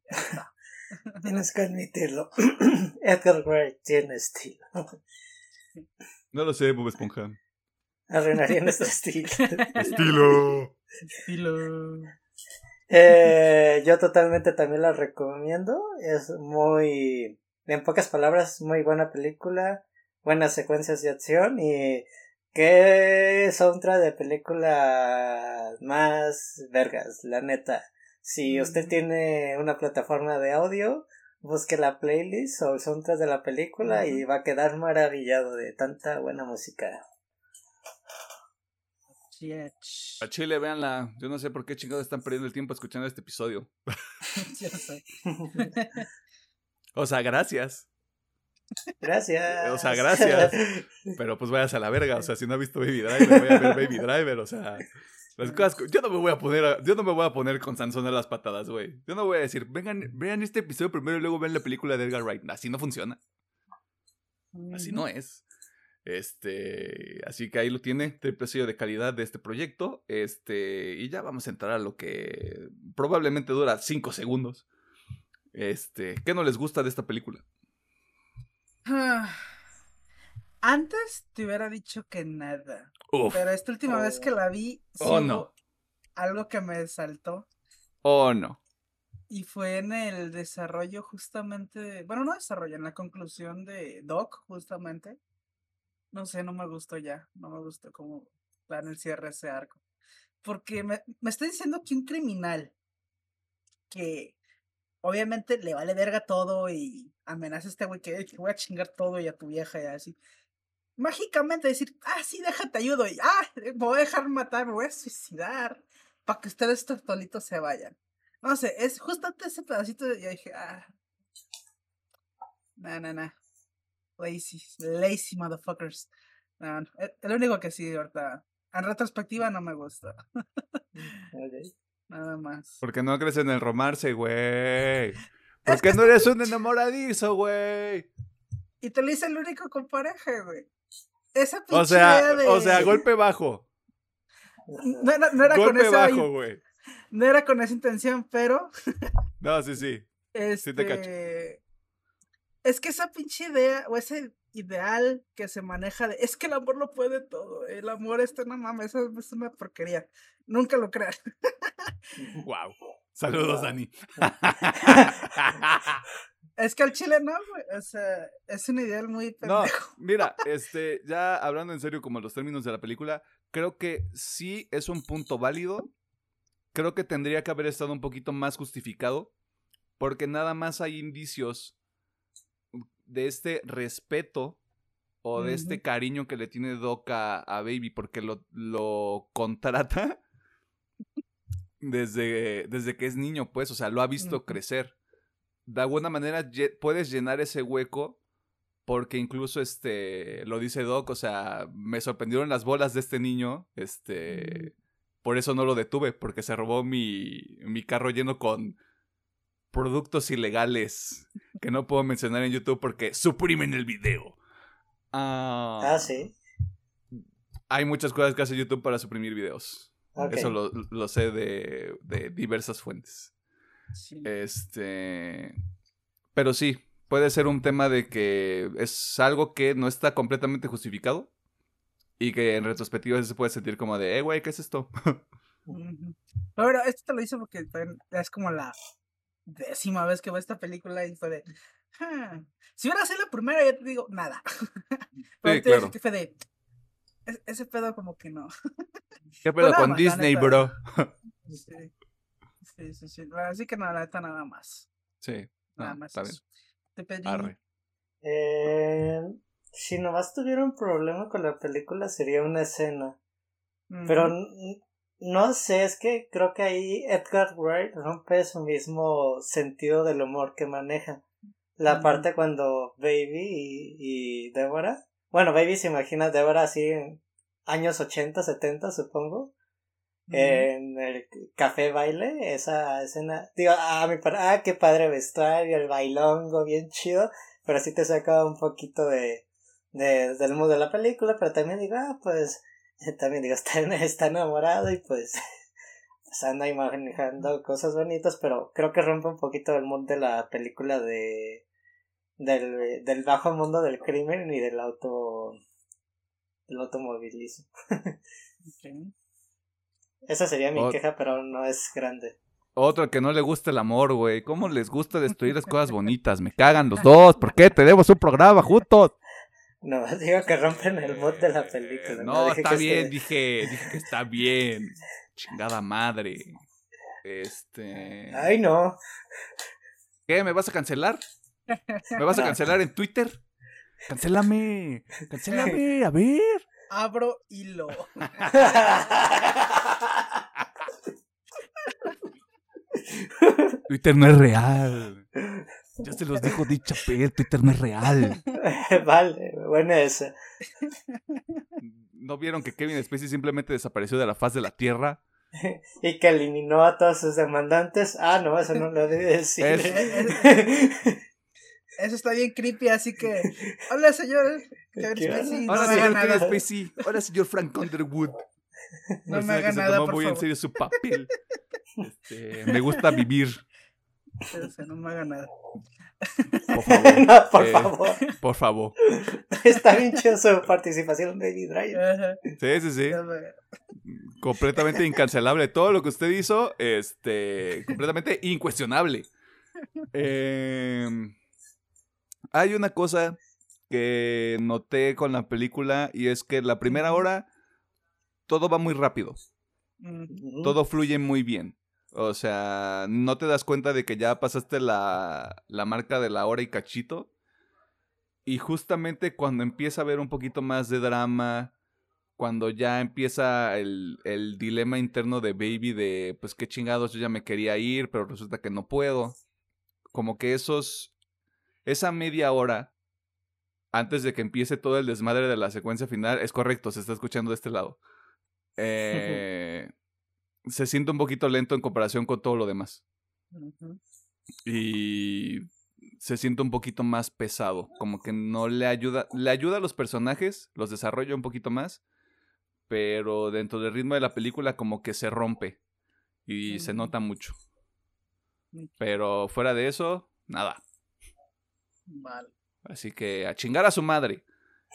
[laughs] Tienes que admitirlo. [clears throat] Edgar Wright tiene estilo. No lo sé, Bob Esponja. Arruinaría nuestro estilo. Estilo. Estilo. Eh, yo totalmente también la recomiendo. Es muy, en pocas palabras, muy buena película. Buenas secuencias de acción y qué soundtrack de película más vergas, la neta. Si usted tiene una plataforma de audio, busque la playlist o el soundtrack de la película y va a quedar maravillado de tanta buena música. A Chile, véanla. Yo no sé por qué chingados están perdiendo el tiempo escuchando este episodio. [laughs] [laughs] o sea, gracias. Gracias. O sea, gracias. [laughs] Pero pues vayas a la verga. O sea, si no ha visto Baby Driver, voy a ver Baby Driver. O sea, las cosas. Yo no me voy a poner. Yo no me voy a poner con Sansón a las patadas, güey. Yo no voy a decir, vengan, vean este episodio primero y luego ven la película de Edgar Wright. Así no funciona. Así no es. Este, así que ahí lo tiene, triple sello de calidad de este proyecto. Este, y ya vamos a entrar a lo que probablemente dura 5 segundos. Este, ¿qué no les gusta de esta película? Antes te hubiera dicho que nada. Pero esta última vez que la vi, oh, no. algo que me saltó. Oh, no. Y fue en el desarrollo justamente, bueno, no desarrollo, en la conclusión de Doc, justamente. No sé, no me gustó ya. No me gustó cómo dan el cierre ese arco. Porque me, me está diciendo que un criminal que obviamente le vale verga todo y amenaza a este güey que, voy a chingar todo y a tu vieja y así. Mágicamente decir, ah, sí, déjate ayudo y ah, me voy a dejar matar, me voy a suicidar para que ustedes tolitos se vayan. No sé, es justamente ese pedacito de yo dije, ah, no, no, no. Lazy, lazy motherfuckers. No, eh, el único que sí, ahorita. En retrospectiva no me gusta. [laughs] Nada más. Porque no crees en el romance, güey. [laughs] Porque no eres un enamoradizo, güey. Y te lo hice el único con pareja, güey. Esa pinche o sea, O sea, golpe bajo. [laughs] No, no, no era golpe con esa. bajo, güey. No era con esa intención, pero. no, sí, sí. Este... Sí te cacho. Es que esa pinche idea, o ese ideal que se maneja de es que el amor lo puede todo. El amor, este no mames, eso es una porquería. Nunca lo creas. [laughs] wow. [laughs] Saludos, Dani. [laughs] es que al chile no, güey. O sea, es un ideal muy pendejo. No, mira, este, ya hablando en serio como los términos de la película, creo que sí es un punto válido. Creo que tendría que haber estado un poquito más justificado. Porque nada más hay indicios de este respeto o de este cariño que le tiene Doc a, Baby porque lo, lo contrata [laughs] desde, desde que es niño, pues, o sea, lo ha visto crecer. De alguna manera puedes llenar ese hueco porque incluso este lo dice Doc, o sea, me sorprendieron las bolas de este niño, este por eso no lo detuve porque se robó mi mi carro lleno con productos ilegales que no puedo mencionar en YouTube porque suprimen el video. Ah, Ah, sí. Hay muchas cosas que hace YouTube para suprimir videos. Ok. Eso lo, lo sé de, de diversas fuentes. Sí. Este. Pero sí, puede ser un tema de que es algo que no está completamente justificado. Y que en retrospectiva se puede sentir como de, eh, güey, ¿qué es esto? [laughs] Pero bueno, esto te lo hice porque es como la décima vez que veo esta película y fue de. "Ah". Si hubiera sido la primera, ya te digo, nada. [laughs] Pero Sí, claro. que fue de. "Es- Ese pedo como que no. [laughs] ¿Qué pedo con más, Disney, neta. bro? [laughs] Sí, sí, sí. sí. Así que nada, la neta nada más. Sí, Nada no, más está bien. Te pedí. Arre. Eh, si nomás tuviera un problema con la película sería una escena. Pero no sé, es que creo que ahí Edgar Wright rompe su mismo sentido del humor que maneja. La parte cuando Baby y, y Deborah. Bueno, Baby se imagina a Deborah así en años 80, 70, supongo. En el café baile, esa escena. Digo, ah, mi par- ah, qué padre vestuario, el bailongo, bien chido. Pero sí te saca un poquito de, de del mood de la película. Pero también digo, ah, pues [laughs] también digo, está, [laughs] está enamorado y pues, [laughs] pues anda imaginando cosas bonitas, pero creo que rompe un poquito el mood de la película de del, del bajo mundo del crimen y del auto del automovilismo. Esa sería mi Ot- queja, pero no es grande. Otro que no le gusta el amor, güey. ¿Cómo les gusta destruir las cosas bonitas? Me cagan los dos. ¿Por qué? Tenemos un programa juntos. No, [laughs] digo que rompen el mood de la película. No, está bien, dije, dije que está bien. Chingada madre. Este. Ay, no. ¿Qué? ¿Me vas a cancelar? ¿Me vas a [laughs] cancelar en Twitter? Cancélame. Cancélame, a ver. Abro hilo. [laughs] Twitter no es real. Ya se los dijo Dicha Chapel, Twitter no es real. [laughs] vale, buena esa. ¿No vieron que Kevin Spacey simplemente desapareció de la faz de la Tierra? [laughs] Y que eliminó a todos sus demandantes. Ah, no, eso no lo debe decir. [laughs] Eso está bien creepy, así que. Hola, señor. Kevin ¿Qué Spacey, No Hola, me señor nada. Kevin Spacey. Hola, señor Frank Underwood. No me Persona haga que se nada, tomó por muy en favor. serio su papel. Este, me gusta vivir, O sea, no me haga nada. por favor. [laughs] no, por Eh, favor. Por favor. Está bien chido su participación Baby Driver. Ajá, Sí, sí, sí. me- Completamente incancelable. Todo lo que usted hizo, este, completamente incuestionable. Eh, hay una cosa que noté con la película y es que la primera hora todo va muy rápido. Todo fluye muy bien. O sea, no te das cuenta de que ya pasaste la, la marca de la hora y cachito. Y justamente cuando empieza a haber un poquito más de drama, cuando ya empieza el, el dilema interno de Baby de, pues qué chingados, yo ya me quería ir, pero resulta que no puedo. Como que esos, esa media hora, antes de que empiece todo el desmadre de la secuencia final, es correcto, se está escuchando de este lado. Eh, se siente un poquito lento en comparación con todo lo demás. Y se siente un poquito más pesado. Como que no le ayuda. Le ayuda a los personajes, los desarrolla un poquito más. Pero dentro del ritmo de la película, como que se rompe. Y se nota mucho. Pero fuera de eso, nada. Vale. Así que a chingar a su madre.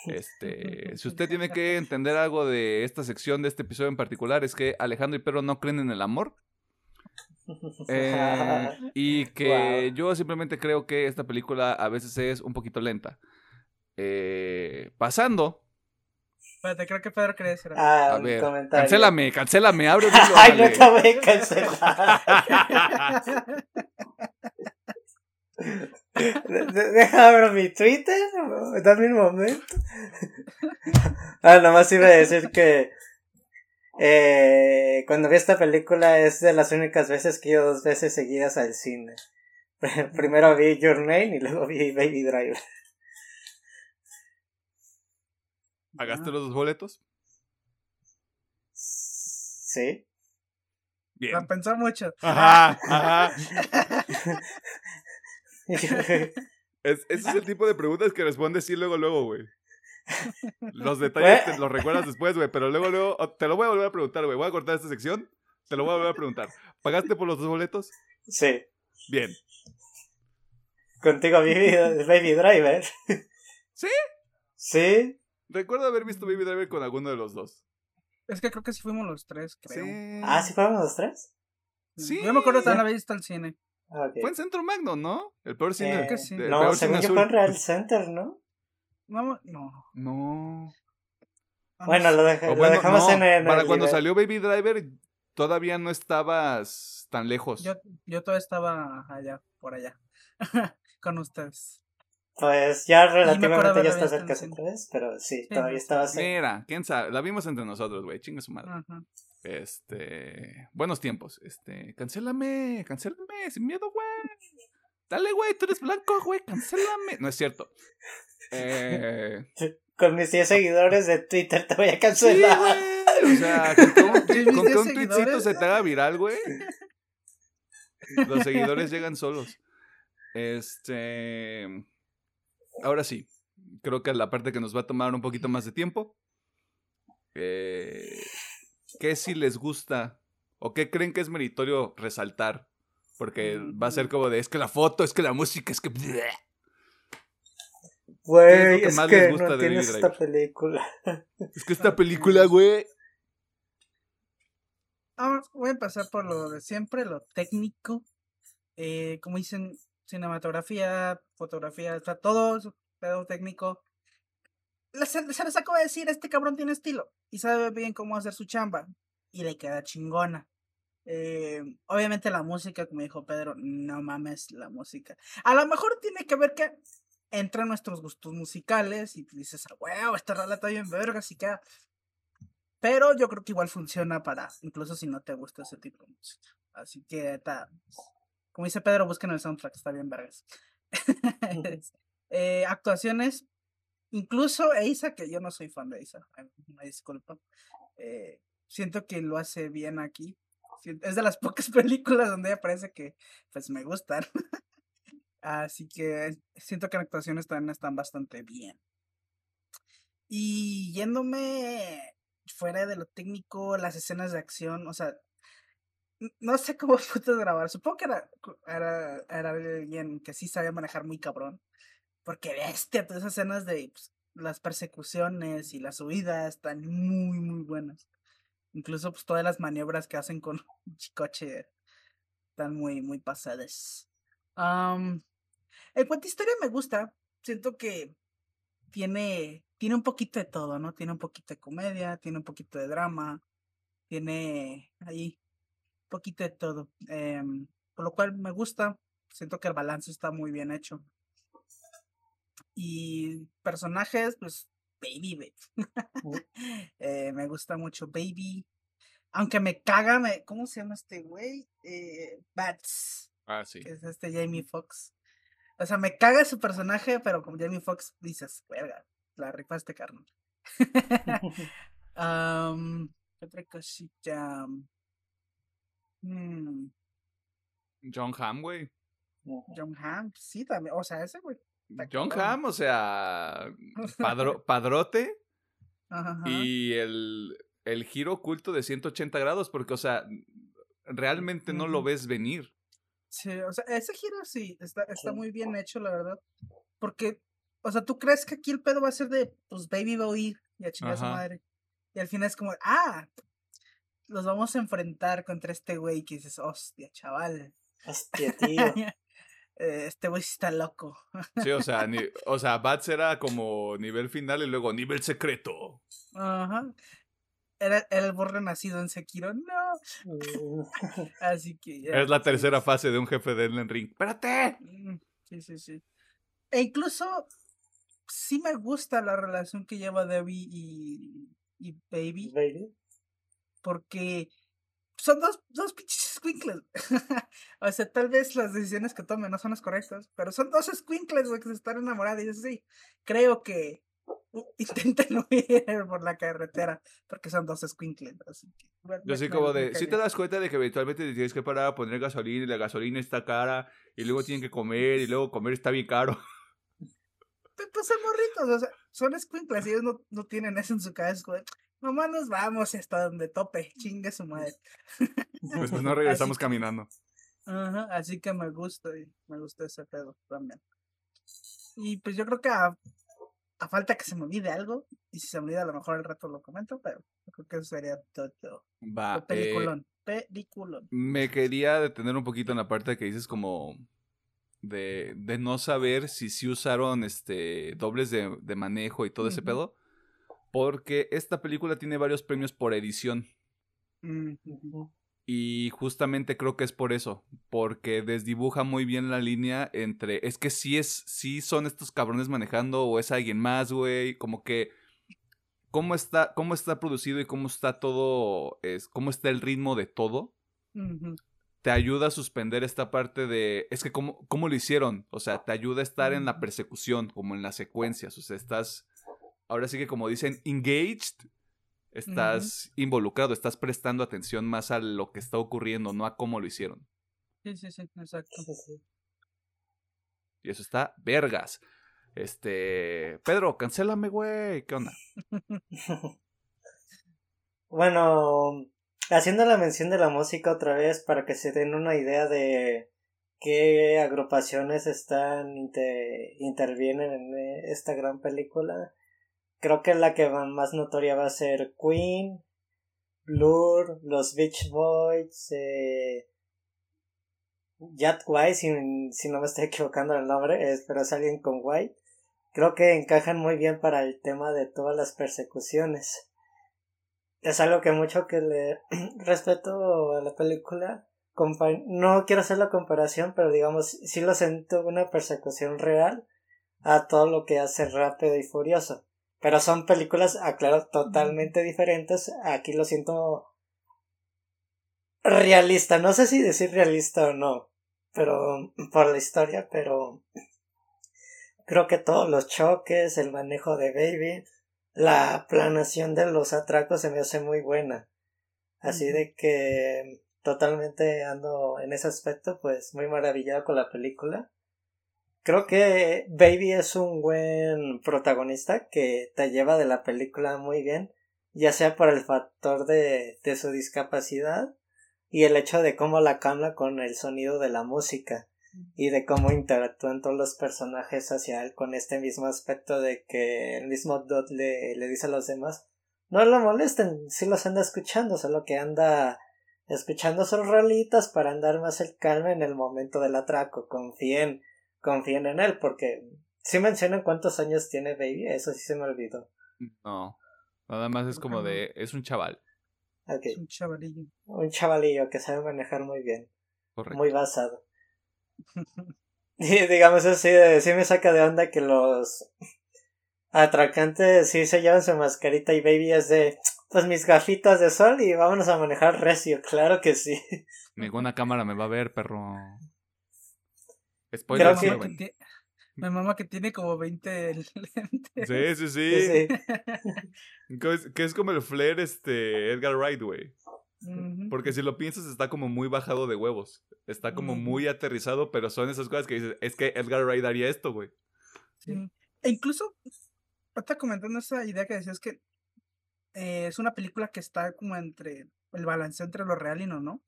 [laughs] Este, si usted tiene que entender algo de esta sección, de este episodio en particular, es que Alejandro y Pedro no creen en el amor. Eh, [laughs] y que Wow. yo simplemente creo que esta película a veces es un poquito lenta. Eh, pasando, Espérate, creo que Pedro quería decir algo. Ah, a ver, comentario. cancélame, cancélame, abre [laughs] Ay, no dale. te voy a cancelar. De- de- Deja abro mi Twitter. Dame un momento. Ah, nomás iba a decir que eh, cuando vi esta película es de las únicas veces que he ido dos veces seguidas al cine. [laughs] Primero vi Your Name y luego vi Baby Driver. ¿Pagaste los dos boletos? Sí. Bien. La pensó mucho. Ajá, ajá. [laughs] Es- ese es el tipo de preguntas que respondes sí luego, luego, güey. Los [laughs] detalles te los recuerdas después, güey, pero luego, luego, te lo voy a volver a preguntar, güey. Voy a cortar esta sección, te lo voy a volver a preguntar. ¿Pagaste por los dos boletos? sí. Bien. Contigo Baby, Baby Driver. ¿Sí? Sí. Recuerdo haber visto Baby Driver con alguno de los dos. Es que creo que sí fuimos los tres, creo. Sí. Ah, ¿sí fueron los tres? Sí. Yo me acuerdo que también había visto al cine. Ah. Fue en Centro Magno, ¿no? El peor cine. Eh, Creo que sí. el no, según azul. fue en Real [laughs] Center, ¿no? No, no. No. Ah, Bueno, no lo, sé. deja- O lo bueno, dejamos no, en, en Para el cuando nivel. salió Baby Driver, todavía no estabas tan lejos. Yo, yo todavía estaba allá, por allá, [laughs] con ustedes. Pues ya relativamente ya está cerca el otra vez, pero sí, Sí, todavía estaba cerca. Mira, quién sabe. La vimos entre nosotros, güey. Chinga su madre. Este. Buenos tiempos. Este. Cancélame, cancélame, sin miedo, güey. Dale, güey, tú eres blanco, güey, cancélame. No es cierto. Eh. [laughs] Con mis 10 seguidores de Twitter te voy a Sí, cancelar. güey. O sea, con que un, [laughs] ¿Y mis con que 10 un tweetcito se te haga viral, güey. [laughs] Los seguidores llegan solos. Este. Ahora sí. Creo que la parte que nos va a tomar un poquito más de tiempo. Eh, ¿Qué si les gusta? ¿O qué creen que es meritorio resaltar? Porque va a ser como de, es que la foto, es que la música, es que... ¿Qué es Güey, lo que es más que les gusta no de tienes esta película. [laughs] Es que esta película, güey... Ahora voy a empezar por lo de siempre, lo técnico. Eh, como dicen, cinematografía, fotografía, está todo pedo técnico. Se les acaba de decir, este cabrón tiene estilo y sabe bien cómo hacer su chamba y le queda chingona. Eh, obviamente la música, como dijo Pedro, no mames la música. A lo mejor tiene que ver que entran nuestros gustos musicales y dices, wow, esta rola está bien vergas y queda. Pero yo creo que igual funciona para, incluso si no te gusta ese tipo de música. Así que está, como dice Pedro, busquen el soundtrack, está bien vergas. [laughs] Eh, actuaciones, incluso Eisa, que yo no soy fan de Eisa, ay, una disculpa. eh, siento que lo hace bien aquí. Es de las [laughs] pocas películas donde ella parece que pues me gustan. Así que siento que en actuaciones también están bastante bien. Y yéndome fuera de lo técnico, las escenas de acción, o sea, no sé cómo [laughs] putas grabar. Supongo que era, era, era alguien que sí sabía manejar muy cabrón. Porque bestia, todas esas escenas de pues, las persecuciones y las huidas están muy, muy buenas. Incluso pues todas las maniobras que hacen con [laughs] un coche están muy, muy pasadas. Am, en cuanto a historia me gusta. Siento que tiene, tiene un poquito de todo, ¿no? Tiene un poquito de comedia, tiene un poquito de drama, tiene ahí un poquito de todo. em, por lo cual me gusta. Siento que el balance está muy bien hecho. Y personajes, pues, Baby, baby. [laughs] Eh, me gusta mucho Baby. Aunque me caga, me, ¿cómo se llama este güey? Eh, Bats Ah, sí. que es este Jamie Foxx. O sea, me caga su personaje, pero como Jamie Foxx dices, verga, la rifaste, carnal. [laughs] [laughs] ¿qué otra cosita? Mm, John Hamm, güey. John Hamm, sí, también. O sea, ese güey. John. Hamm, o sea, padro- [laughs] padrote Ajá, y el, el giro oculto de 180 grados, porque, o sea, realmente no lo ves venir. Sí, o sea, ese giro sí, está, está muy bien hecho, la verdad. Porque, o sea, tú crees que aquí el pedo va a ser de, pues, Baby va a huir y a chingar a su madre. Y al final es como, ah, los vamos a enfrentar contra este güey que dices, hostia, chaval. Hostia, tío. [laughs] eh, este güey sí está loco. Sí, o sea, ni- [laughs] o sea, Bats era como nivel final y luego nivel secreto. Ajá. Era, era el borre nacido en Sekiro, no. Mm, [laughs] Así que ya. Es la tercera fase de un jefe de Elden Ring. ¡Espérate! Mm, Sí, sí, sí. E incluso sí me gusta la relación que lleva Debbie y, y Baby, Baby. porque son dos, dos pinches squinkles. [laughs] o sea, tal vez las decisiones que tomen no son las correctas, pero son dos squinkles, que se están enamorados. Y sí, creo que [laughs] intenten huir por la carretera porque son dos squinkles. Yo soy como de, si te das cuenta de que eventualmente te tienes que parar a poner gasolina y la gasolina está cara y luego tienen que [laughs] comer y luego comer está bien caro. Pues son morritos, o sea, son squinkles y ellos no, no tienen eso en su cabeza. Mamá, nos vamos hasta donde tope, chingue su madre. [laughs] Pues, no regresamos caminando. Así que me gusta y me gusta ese pedo también. Y pues yo creo que a, a, falta que se me olvide algo, y si se me olvida a lo mejor el rato lo comento, pero creo que eso sería todo. Va. Eh, peliculón, peliculón. Me quería detener un poquito en la parte que dices como de, de no saber si sí usaron este dobles de, de manejo y todo ese pedo. Porque esta película tiene varios premios por edición. Y justamente creo que es por eso, porque desdibuja muy bien la línea entre, es que sí es, sí son estos cabrones manejando o es alguien más, güey, como que cómo está, cómo está producido y cómo está todo, es, cómo está el ritmo de todo, te ayuda a suspender esta parte de, es que cómo, cómo lo hicieron, o sea, te ayuda a estar en la persecución, como en las secuencias, o sea, estás, ahora sí que como dicen, engaged estás involucrado, estás prestando atención más a lo que está ocurriendo, no a cómo lo hicieron. Sí, sí, sí, exacto. Y eso está vergas. Este, Pedro, cancélame, güey. ¿Qué onda? [laughs] bueno, haciendo la mención de la música otra vez para que se den una idea de qué agrupaciones están intervienen en esta gran película. Creo que la que más notoria va a ser Queen, Blur, los Beach Boys, eh, White, si, no me estoy equivocando el nombre, pero es alguien con White. Creo que encajan muy bien para el tema de todas las persecuciones. Es algo que mucho que le [clears throat] respeto a la película. No quiero hacer la comparación, pero digamos, sí lo siento una persecución real a todo lo que hace Rápido y Furioso. Pero son películas, aclaro, totalmente diferentes. Aquí lo siento realista. No sé si decir realista o no. Pero por la historia, pero creo que todos los choques, el manejo de Baby, la planación de los atracos se me hace muy buena. Así de que totalmente ando en ese aspecto, pues muy maravillado con la película. Creo que Baby es un buen protagonista que te lleva de la película muy bien, ya sea por el factor de, de su discapacidad y el hecho de cómo la cambia con el sonido de la música y de cómo interactúan todos los personajes hacia él con este mismo aspecto de que el mismo Dot le, le dice a los demás no lo molesten, si los anda escuchando, solo que anda escuchando sus rolitas para andar más el calma en el momento del atraco, confíen confíen en él, porque si mencionan cuántos años tiene Baby, eso sí se me olvidó. No, nada más es como de, es un chaval. Es un chavalillo. Un chavalillo que sabe manejar muy bien. Correcto. Muy basado. [laughs] [laughs] y digamos así, sí me saca de onda que los atracantes sí se llevan su mascarita y Baby es de, pues mis gafitas de sol y vámonos a manejar recio, [laughs] claro que sí. Ninguna cámara me va a ver, perro. Spoiler, que Mi mamá que tiene como 20 lentes. Sí, sí, sí. [laughs] que es como el flare este Edgar Wright, güey. Porque si lo piensas está como muy bajado de huevos. Está como muy aterrizado, pero son esas cosas que dices, es que Edgar Wright haría esto, güey. Sí. E incluso, está comentando esa idea que decías que eh, es una película que está como entre el balance entre lo real y no, ¿no?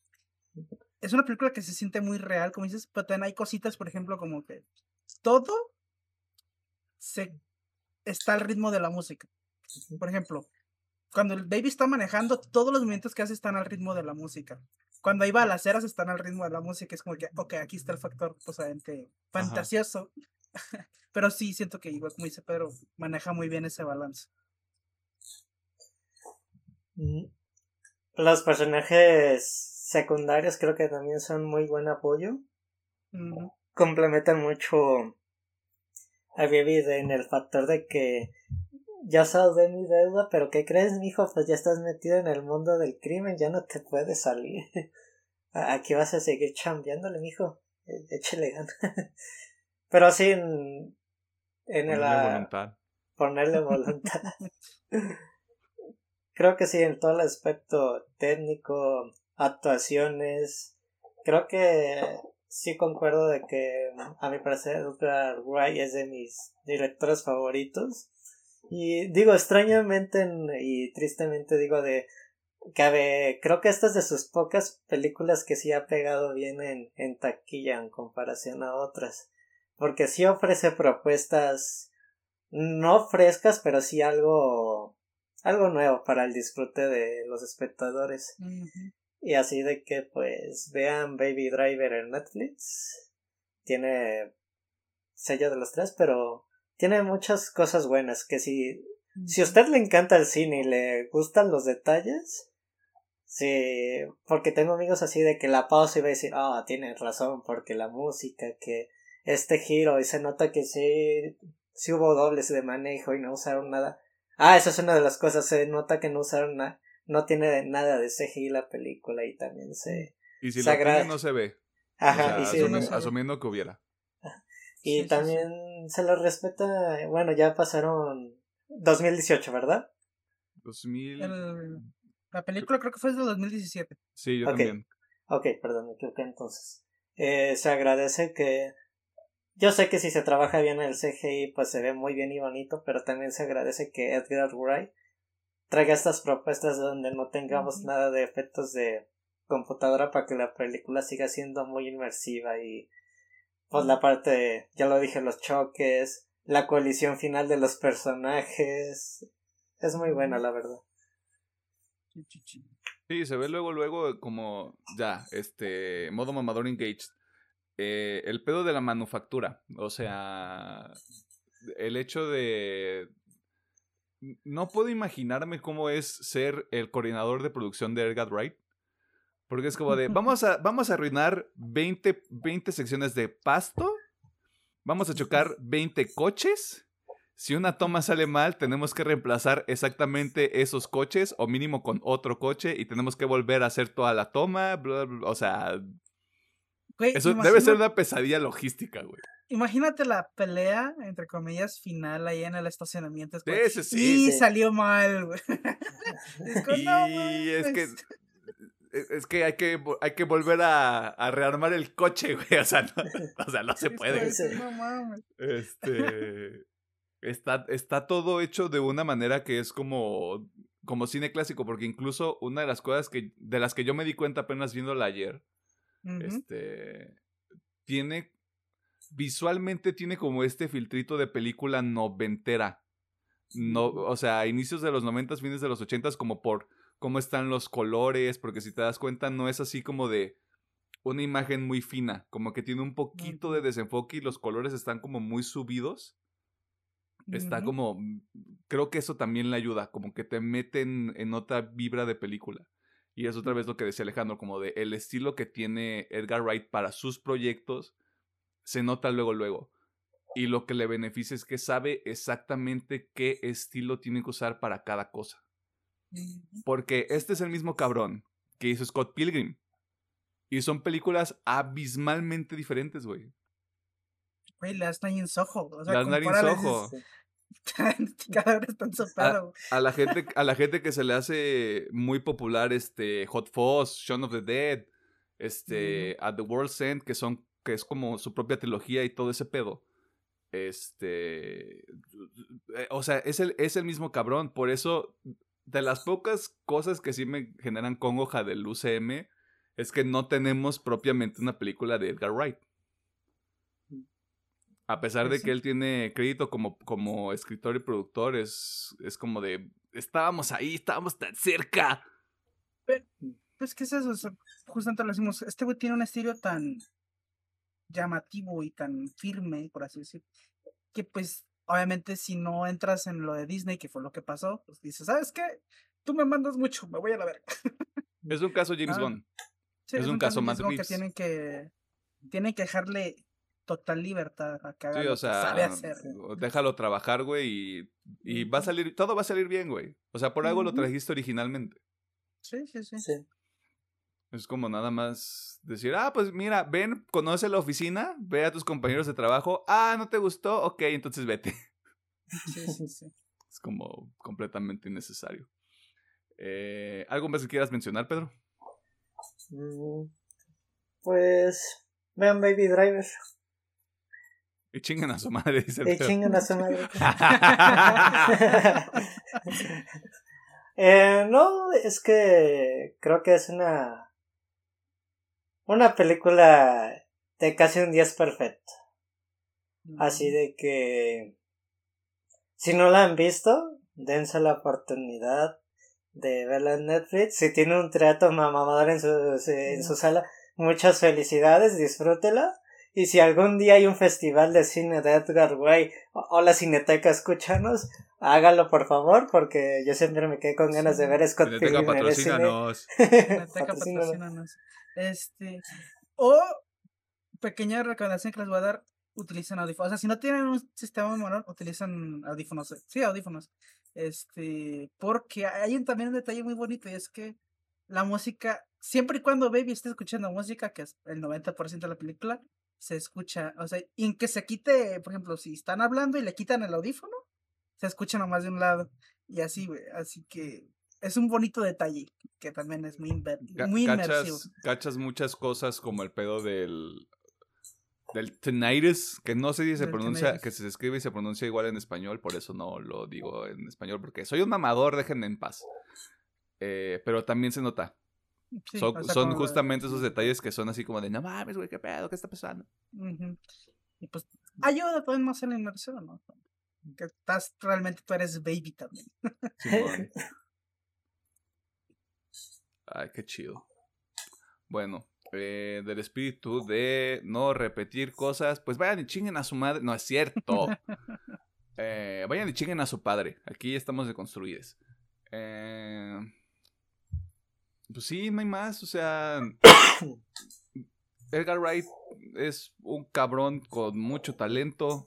Es una película que se siente muy real, como dices, pero también hay cositas, por ejemplo, como que todo se está al ritmo de la música. Por ejemplo, cuando el baby está manejando, todos los movimientos que hace están al ritmo de la música. Cuando hay balaceras están al ritmo de la música. Es como que, ok, aquí está el factor posiblemente fantasioso. [laughs] Pero sí siento que, igual como dice Pedro, maneja muy bien ese balance. Los personajes secundarios creo que también son muy buen apoyo. Complementan mucho a Baby en el factor de que ya de mi deuda, pero ¿qué crees, mijo? Pues ya estás metido en el mundo del crimen, ya no te puedes salir. [laughs] Aquí vas a seguir chambeándole, mijo. E, échele ganas. [laughs] pero sí, en, en el. ponerle voluntad. [laughs] creo que sí, en todo el aspecto técnico, actuaciones, creo que sí concuerdo de que a mi parecer Edgar Wright es de mis directores favoritos. Y digo extrañamente y tristemente digo de que creo que esta es de sus pocas películas que sí ha pegado bien en, en taquilla en comparación a otras. Porque sí ofrece propuestas no frescas, pero sí algo algo nuevo para el disfrute de los espectadores. Y así de que pues vean Baby Driver en Netflix. Tiene sello de los tres, pero tiene muchas cosas buenas que si si a usted le encanta el cine y le gustan los detalles, sí, porque tengo amigos así de que la pausa y va a decir, ah, oh, tienes razón, porque la música, que este giro, y se nota que sí, sí hubo dobles de manejo y no usaron nada. Ah, esa es una de las cosas, se nota que no usaron nada, no tiene nada de CGI la película y también se... Y si lo tiene no se ve. Ajá, y asumiendo que hubiera. Y también se lo respeta, bueno, ya pasaron 2018, ¿verdad? 2000... La película creo que fue de 2017. Sí, yo también. Ok, perdón, me equivoqué entonces. Eh, se agradece que yo sé que si se trabaja bien el CGI, pues se ve muy bien y bonito, pero también se agradece que Edgar Wright traiga estas propuestas donde no tengamos nada de efectos de computadora para que la película siga siendo muy inmersiva y pues la parte, ya lo dije, los choques, la colisión final de los personajes, es muy buena la verdad. Sí, se ve luego, luego como ya, este, modo mamador engaged. Eh, el pedo de la manufactura. O sea, el hecho de... No puedo imaginarme cómo es ser el coordinador de producción de Edgar Wright. Porque es como de, [laughs] vamos a, vamos a arruinar 20, 20 secciones de pasto, vamos a chocar 20 coches. Si una toma sale mal, tenemos que reemplazar exactamente esos coches o mínimo con otro coche y tenemos que volver a hacer toda la toma. o sea, eso debe ser una pesadilla logística, güey. Imagínate la pelea, entre comillas, final ahí en el estacionamiento. Es sí, sí, salió mal, güey. [laughs] y es que es que hay que, hay que volver a, rearmar el coche, [laughs] güey. O sea, no, o sea, no se puede. No mames. Este. Está, está todo hecho de una manera que es como, como cine clásico, porque incluso una de las cosas que, de las que yo me di cuenta apenas viéndola ayer este. Tiene. Visualmente tiene como este filtrito de película noventera. No, o sea, inicios de los noventas, fines de los ochentas, como por cómo están los colores, porque si te das cuenta, no es así como de una imagen muy fina, como que tiene un poquito de desenfoque y los colores están como muy subidos. Está como, mm, creo que eso también le ayuda, como que te meten en otra vibra de película. Y es otra vez lo que decía Alejandro, como de el estilo que tiene Edgar Wright para sus proyectos, se nota luego, luego. Y lo que le beneficia es que sabe exactamente qué estilo tiene que usar para cada cosa. Porque este es el mismo cabrón que hizo Scott Pilgrim. Y son películas abismalmente diferentes, güey. Güey, Last Night in Soho. O sea, Last in Soho. Cada están a, a, la gente, a la gente que se le hace muy popular este Hot Fuzz, Shaun of the Dead, este, At the World's End, que son, que es como su propia trilogía y todo ese pedo. Este. Eh, o sea, es el, es el mismo cabrón. Por eso, de las pocas cosas que sí me generan congoja del UCM, es que no tenemos propiamente una película de Edgar Wright. A pesar de que él tiene crédito como, como escritor y productor, es, es como de, estábamos ahí, estábamos tan cerca. pues, ¿qué es eso? justamente lo decimos, este güey tiene un estilo tan llamativo y tan firme, por así decir, que pues, obviamente, si no entras en lo de Disney, que fue lo que pasó, pues dices, ¿sabes qué? Tú me mandas mucho, me voy a la verga. Es un caso James ah, Bond. es, un, caso, más que tienen que tienen que dejarle total libertad a que haga sabe hacer. Déjalo trabajar, güey, y, y, va a salir, todo va a salir bien, güey. O sea, por algo lo trajiste originalmente. Sí, sí, sí, Es como nada más decir, ah, pues mira, ven, conoce la oficina, ve a tus compañeros de trabajo, ah, no te gustó, ok, entonces vete. Sí, sí, [laughs] sí. Es como completamente innecesario. Eh, ¿Algo más que quieras mencionar, Pedro? Mm, Pues vean Baby Driver. Y chingan a su madre, dice el Y chingan a su madre. [laughs] [laughs] Eh, no, es que creo que es una una película de casi un 10 perfecto. Así de que si no la han visto, dense la oportunidad de verla en Netflix. Si tiene un trato mamador en su, en su sala, muchas felicidades, disfrútela. Y si algún día hay un festival de cine de Edgar Way o, la Cineteca, escúchanos, hágalo por favor, porque yo siempre me quedé con ganas de ver a Scott Cineteca, Pilgrim en el cine. [laughs] patrocínanos. Cineteca, Patrocínanos. Este. O, pequeña recomendación que les voy a dar: utilicen audífonos. O sea, si no tienen un sistema menor, utilizan audífonos. Sí, audífonos. Este. Porque hay un- también un detalle muy bonito y es que la música, siempre y cuando Baby esté escuchando música, que es el 90% de la película, se escucha. O sea, y en que se quite, por ejemplo, si están hablando y le quitan el audífono, se escucha nomás de un lado. Y así, güey. Así que es un bonito detalle que también es muy, inver- muy inmersivo. cachas, cachas muchas cosas como el pedo del del tinnitus, que no sé si se Del pronuncia, tinnitus. que se escribe y se pronuncia igual en español, por eso no lo digo en español, porque soy un mamador, déjenme en paz. Eh, pero también se nota. Sí, son o sea, son como- justamente esos detalles que son así como de, no mames, güey, qué pedo, qué está pasando. Y pues ayuda también más en la inmersión, ¿no? Que estás realmente, tú eres baby también. Simón. [laughs] Ay, qué chido. Bueno, eh, del espíritu de no repetir cosas, pues vayan y chinguen a su madre. No es cierto. [laughs] Eh, vayan y chinguen a su padre. Aquí estamos deconstruidos. Eh, pues sí, no hay más. O sea, Edgar Wright es un cabrón con mucho talento.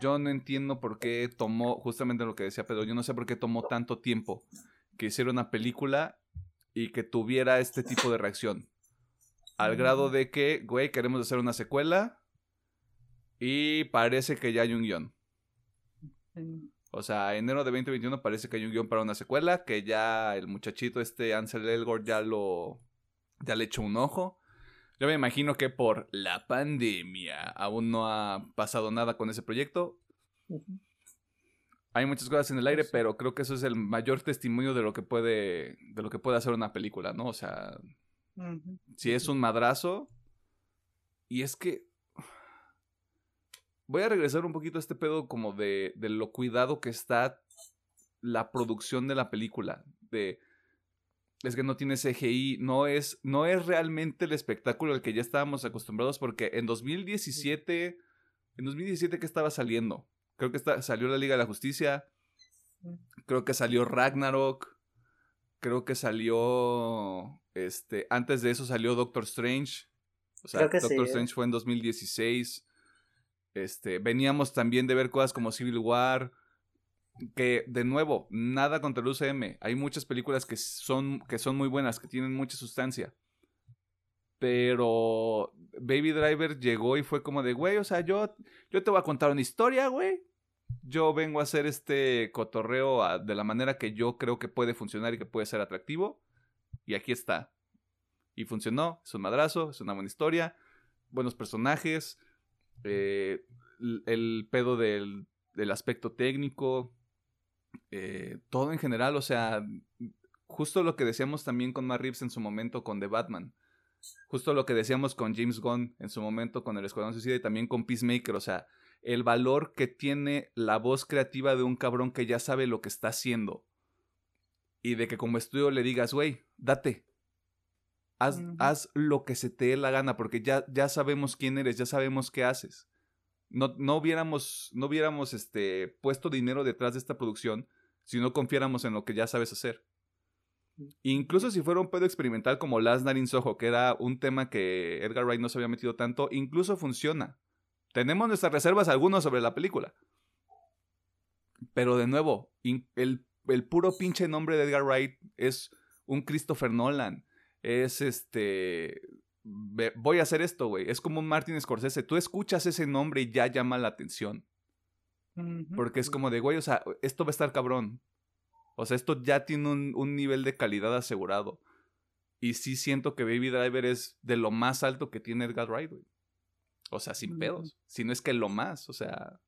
Yo no entiendo por qué tomó, justamente lo que decía Pedro, yo no sé por qué tomó tanto tiempo que hiciera una película y que tuviera este tipo de reacción. Al grado de que, güey, queremos hacer una secuela y parece que ya hay un guion. O sea, enero de 2021 parece que hay un guion para una secuela, que ya el muchachito este Ansel Elgort ya lo ya le echó un ojo. Yo me imagino que por la pandemia aún no ha pasado nada con ese proyecto. Hay muchas cosas en el aire, pero creo que eso es el mayor testimonio de lo que puede de lo que puede hacer una película, ¿no? O sea, si es un madrazo. Y es que. Voy a regresar un poquito a este pedo como de, de lo cuidado que está la producción de la película. De. Es que no tiene CGI. No es, no es realmente el espectáculo al que ya estábamos acostumbrados. Porque en 2017. En 2017, ¿qué estaba saliendo? Creo que está- salió la Liga de la Justicia. Creo que salió Ragnarok. Creo que salió. Este. Antes de eso salió Doctor Strange. O sea, Creo que sí, Doctor ¿eh? Strange fue en 2016. Este. Veníamos también de ver cosas como Civil War. Que, de nuevo, nada contra el UCM. Hay muchas películas que son, que son muy buenas, que tienen mucha sustancia. Pero Baby Driver llegó y fue como de, güey, o sea, yo, yo te voy a contar una historia, güey. Yo vengo a hacer este cotorreo de la manera que yo creo que puede funcionar y que puede ser atractivo. Y aquí está. Y funcionó, es un madrazo, es una buena historia, buenos personajes, eh, el pedo del, del aspecto técnico, eh, todo en general, o sea, justo lo que decíamos también con Matt Reeves en su momento con The Batman. Justo lo que decíamos con James Gunn en su momento con El Escuadrón Suicida y también con Peacemaker, o sea, el valor que tiene la voz creativa de un cabrón que ya sabe lo que está haciendo. Y de que como estudio le digas, güey, date. Haz, lo que se te dé la gana, porque ya, ya sabemos quién eres, ya sabemos qué haces. No, no hubiéramos, no hubiéramos este, puesto dinero detrás de esta producción si no confiáramos en lo que ya sabes hacer. Incluso si fuera un pedo experimental como Last Night in Soho, que era un tema que Edgar Wright no se había metido tanto, incluso funciona. Tenemos nuestras reservas algunos sobre la película. Pero de nuevo, el, el puro pinche nombre de Edgar Wright es un Christopher Nolan. Es este. Voy a hacer esto, güey. Es como un Martin Scorsese. Tú escuchas ese nombre y ya llama la atención. Porque es como de, güey, o sea, esto va a estar cabrón. O sea, esto ya tiene un, un nivel de calidad asegurado. Y sí siento que Baby Driver es de lo más alto que tiene Edgar Wright, güey. O sea, sin pedos. Si no es que lo más, o sea.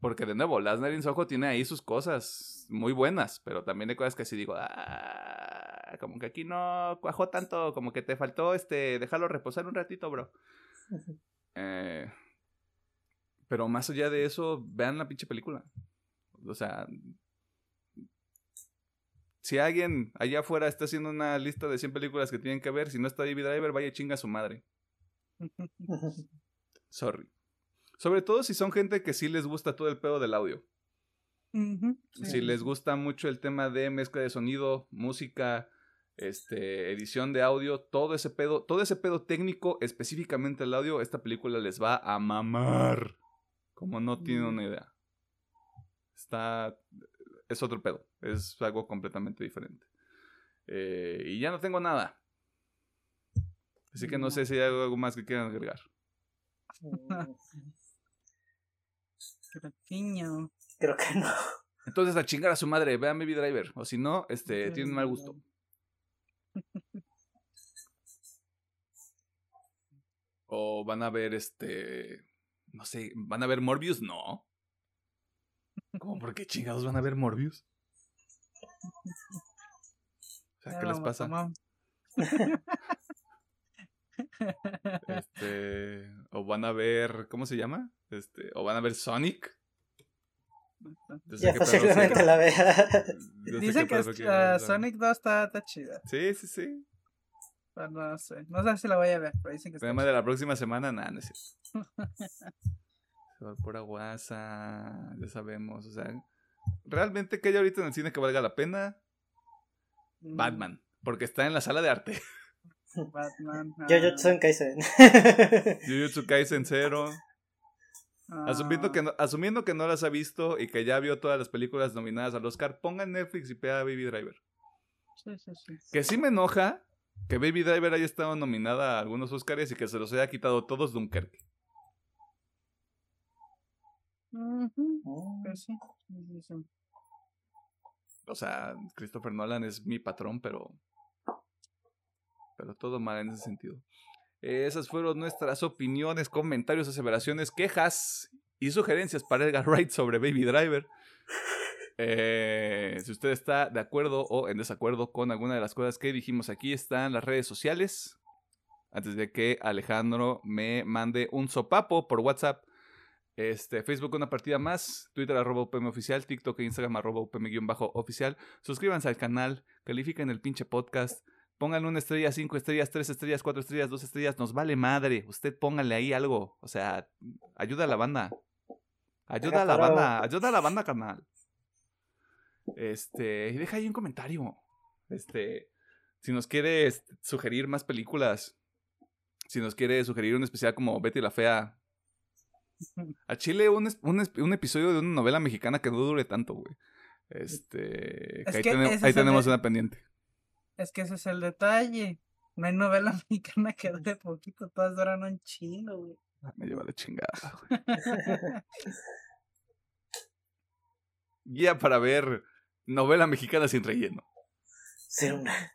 Porque de nuevo, in Soho tiene ahí sus cosas muy buenas, pero también hay cosas que sí digo, ah, como que aquí no cuajó tanto, como que te faltó este, dejarlo reposar un ratito, bro. Eh, pero más allá de eso, vean la pinche película. O sea, si alguien allá afuera está haciendo una lista de 100 películas que tienen que ver, si no está Baby Driver, vaya chinga a su madre. [laughs] Sorry. Sobre todo si son gente que sí les gusta todo el pedo del audio. Si sí. les gusta mucho el tema de mezcla de sonido, música, este, edición de audio, todo ese pedo, todo ese pedo técnico, específicamente el audio, esta película les va a mamar. Como no tienen una idea. Está. Es otro pedo. Es algo completamente diferente. Eh, y ya no tengo nada. Así que no sé si hay algo más que quieran agregar. Cretiño. Creo que no. Entonces a chingar a su madre, vean Baby Driver. O si no, este, tienen mal gusto. O van a ver este. No sé, ¿van a ver Morbius? No. ¿Cómo por qué chingados van a ver Morbius? O sea, ¿qué les pasa? Este. O van a ver. ¿Cómo se llama? Este. O van a ver Sonic. Ya posiblemente quiere- la vea. Dicen que, Sonic 2 está, está chida. Sí, sí, sí. No sé. No sé si la voy a ver, pero dicen que tema de la próxima semana, nada, no es cierto. [laughs] Se va por aguasa, ya sabemos. O sea, realmente que hay ahorita en el cine que valga la pena. Mm, Batman. Porque está en la sala de arte. [laughs] Batman. [laughs] ah, Jujutsu Kaisen. Jujutsu Kaisen Zero. ah, Asumiendo que, no, asumiendo que no las ha visto y que ya vio todas las películas nominadas al Oscar, ponga en Netflix y pega Baby Driver. Sí, sí, sí. Que sí me enoja que Baby Driver haya estado nominada a algunos Oscars y que se los haya quitado todos Dunkerque. Pues sí, sí, sí, sí. O sea, Christopher Nolan es mi patrón, pero. Pero todo mal en ese sentido. Eh, Esas fueron nuestras opiniones, comentarios, aseveraciones, quejas y sugerencias para Edgar Wright sobre Baby Driver. Eh, si usted está de acuerdo o en desacuerdo con alguna de las cosas que dijimos aquí, están las redes sociales. Antes de que Alejandro me mande un sopapo por WhatsApp. Este, Facebook una partida más, Twitter arroba UPM oficial, TikTok e Instagram arroba UPM-oficial. Suscríbanse al canal, califiquen el pinche podcast, pónganle una estrella, cinco estrellas, tres estrellas, cuatro estrellas, dos estrellas, nos vale madre. Usted póngale ahí algo, o sea, ayuda a la banda. Ayuda a la banda, ayuda a la banda, carnal. Este, y deja ahí un comentario. Este, si nos quiere este, sugerir más películas, si nos quiere sugerir un especial como Betty la Fea, a Chile un, un, episodio de una novela mexicana que no dure tanto, güey. Este, Es que ahí, tenemos de- una pendiente. Es que ese es el detalle. No hay novela [laughs] mexicana que dure poquito, todas duran un chingo, güey. Me lleva la chingada, güey. [laughs] Guía para ver novela mexicana sin relleno. Sí, una.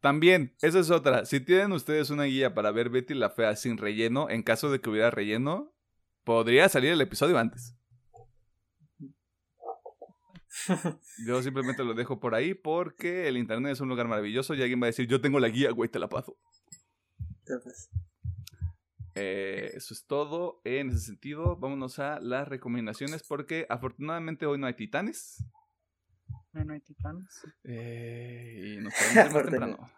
También, esa es otra. Si tienen ustedes una guía para ver Betty la Fea sin relleno, en caso de que hubiera relleno, podría salir el episodio antes. [laughs] Yo simplemente lo dejo por ahí porque el internet es un lugar maravilloso y alguien va a decir, yo tengo la guía, güey, te la paso. Eh, eso es todo en ese sentido. Vámonos a las recomendaciones porque afortunadamente hoy no hay titanes. Bueno, hay titanes. Eh, y nos [laughs] ir más temprano.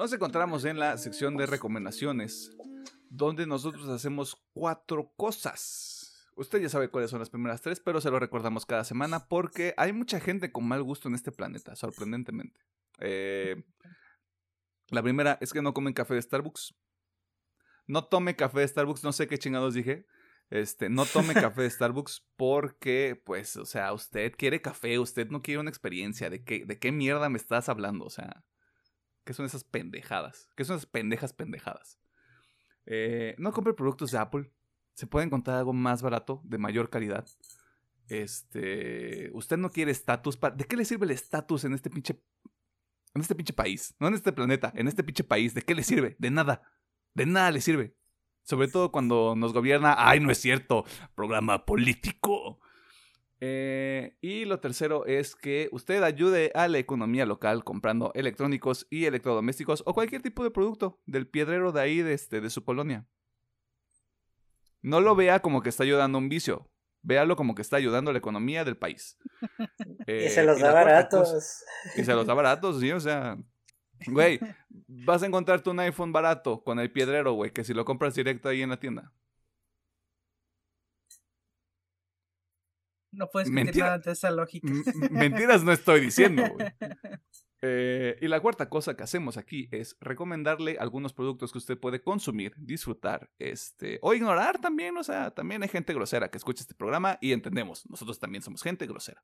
Nos encontramos en la sección de recomendaciones, donde nosotros hacemos cuatro cosas. Usted ya sabe cuáles son las primeras tres, pero se lo recordamos cada semana porque hay mucha gente con mal gusto en este planeta, sorprendentemente. Eh, la primera es que no comen café de Starbucks. No tome café de Starbucks, no sé qué chingados dije. Este, no tome café de [laughs] Starbucks porque, pues, o sea, usted quiere café, usted no quiere una experiencia. ¿De qué, de qué mierda me estás hablando? O sea, ¿qué son esas pendejadas? ¿Qué son esas pendejas pendejadas? Eh, no compre productos de Apple. Se puede encontrar algo más barato, de mayor calidad. Este, usted no quiere estatus. ¿De qué le sirve el estatus en este pinche en este pinche país, no en este planeta, en este pinche país, ¿de qué le sirve? De nada. De nada le sirve. Sobre todo cuando nos gobierna, ay, no es cierto, programa político. Eh, y lo tercero es que usted ayude a la economía local comprando electrónicos y electrodomésticos o cualquier tipo de producto del piedrero de ahí, de, este, de su colonia. No lo vea como que está ayudando a un vicio. Véalo como que está ayudando a la economía del país. [laughs] y se los da baratos. y se los da baratos, sí, o sea. Güey, [laughs] vas a encontrarte un iPhone barato con el piedrero, güey, que si lo compras directo ahí en la tienda. No puedes nada de esa lógica. Mentiras no estoy diciendo, güey. [laughs] Eh, y la cuarta cosa que hacemos aquí es recomendarle algunos productos que usted puede consumir, disfrutar, este, o ignorar también. O sea, también hay gente grosera que escucha este programa y entendemos, nosotros también somos gente grosera.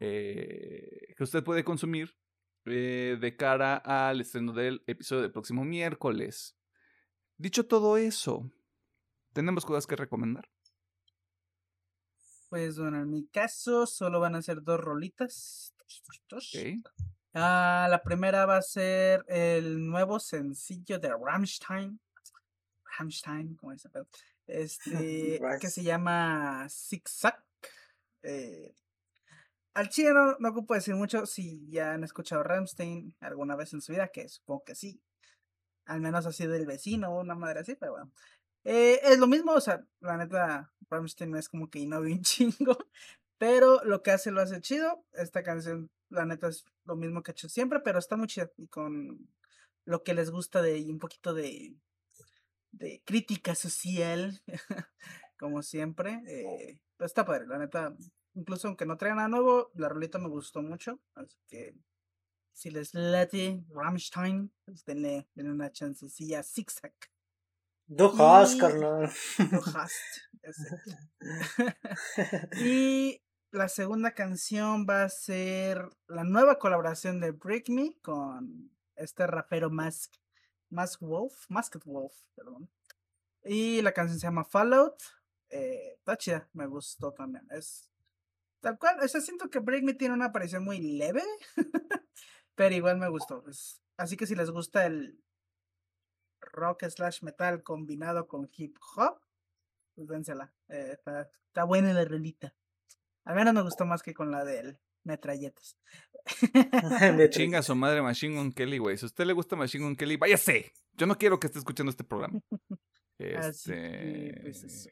Eh, que usted puede consumir eh, de cara al estreno del episodio del próximo miércoles. Dicho todo eso, ¿tenemos cosas que recomendar? Pues bueno, en mi caso solo van a ser dos rolitas. Ah, la primera va a ser el nuevo sencillo de Rammstein. Rammstein, ¿cómo se llama? Este, [laughs] que se llama Zigzag. Eh, al chile no, no, ocupo decir mucho si ya han escuchado Rammstein alguna vez en su vida, que supongo que sí. Al menos así del vecino o una madre así, pero bueno. Eh, es lo mismo, o sea, la neta, Rammstein no es como que innove un [laughs] chingo, pero lo que hace lo hace chido. Esta canción, la neta, es lo mismo que he hecho siempre, pero está muy chida. Y con lo que les gusta de un poquito de, de crítica social, [laughs] como siempre. Eh, pues está padre, la neta. Incluso aunque no traiga nada nuevo, la rolita me gustó mucho. Así que si les late Rammstein, pues denle, denle una chancecilla zigzag. Du hast, carnal. Du [laughs] hast. y la segunda canción va a ser la nueva colaboración de Break Me con este rapero Mask, Mask Wolf, Masked Wolf, perdón. Y la canción se llama Fallout. Eh, está chida, me gustó también. Es tal cual, o sea, siento que Break Me tiene una aparición muy leve, [laughs] pero igual me gustó. así que si les gusta el, rock slash metal combinado con hip hop, pues dénsela. Eh, está, buena la relita. Al menos me gustó más que con la del metralletas. [laughs] [laughs] Chinga su madre Machine Gun Kelly, güey. Si a usted le gusta Machine Gun Kelly, váyase. Yo no quiero que esté escuchando este programa. Este. Pues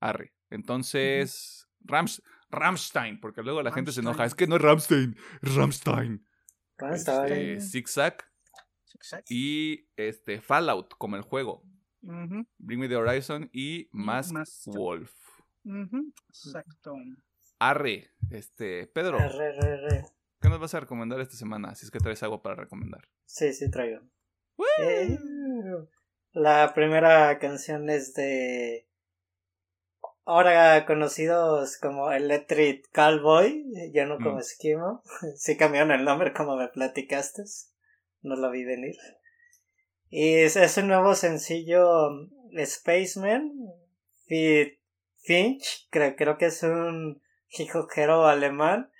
Arre. Entonces. Rams, Ramstein, porque luego la gente se enoja. Es que no es Ramstein, es Ramstein. Ramstein. Este, zigzag y este Fallout como el juego. Bring Me the Horizon y Mask, Wolf. Exacto. Arre, este, Pedro. ¿Qué nos vas a recomendar esta semana? Si es que traes algo para recomendar. Sí, sí traigo. Eh, la primera canción es de ahora conocidos como Electric Cowboy, ya no como mm. Esquimo. [laughs] Sí cambiaron el nombre como me platicaste no lo vi venir. Y es, un nuevo sencillo mm, Spaceman Finch, creo, creo que es un jijojero alemán.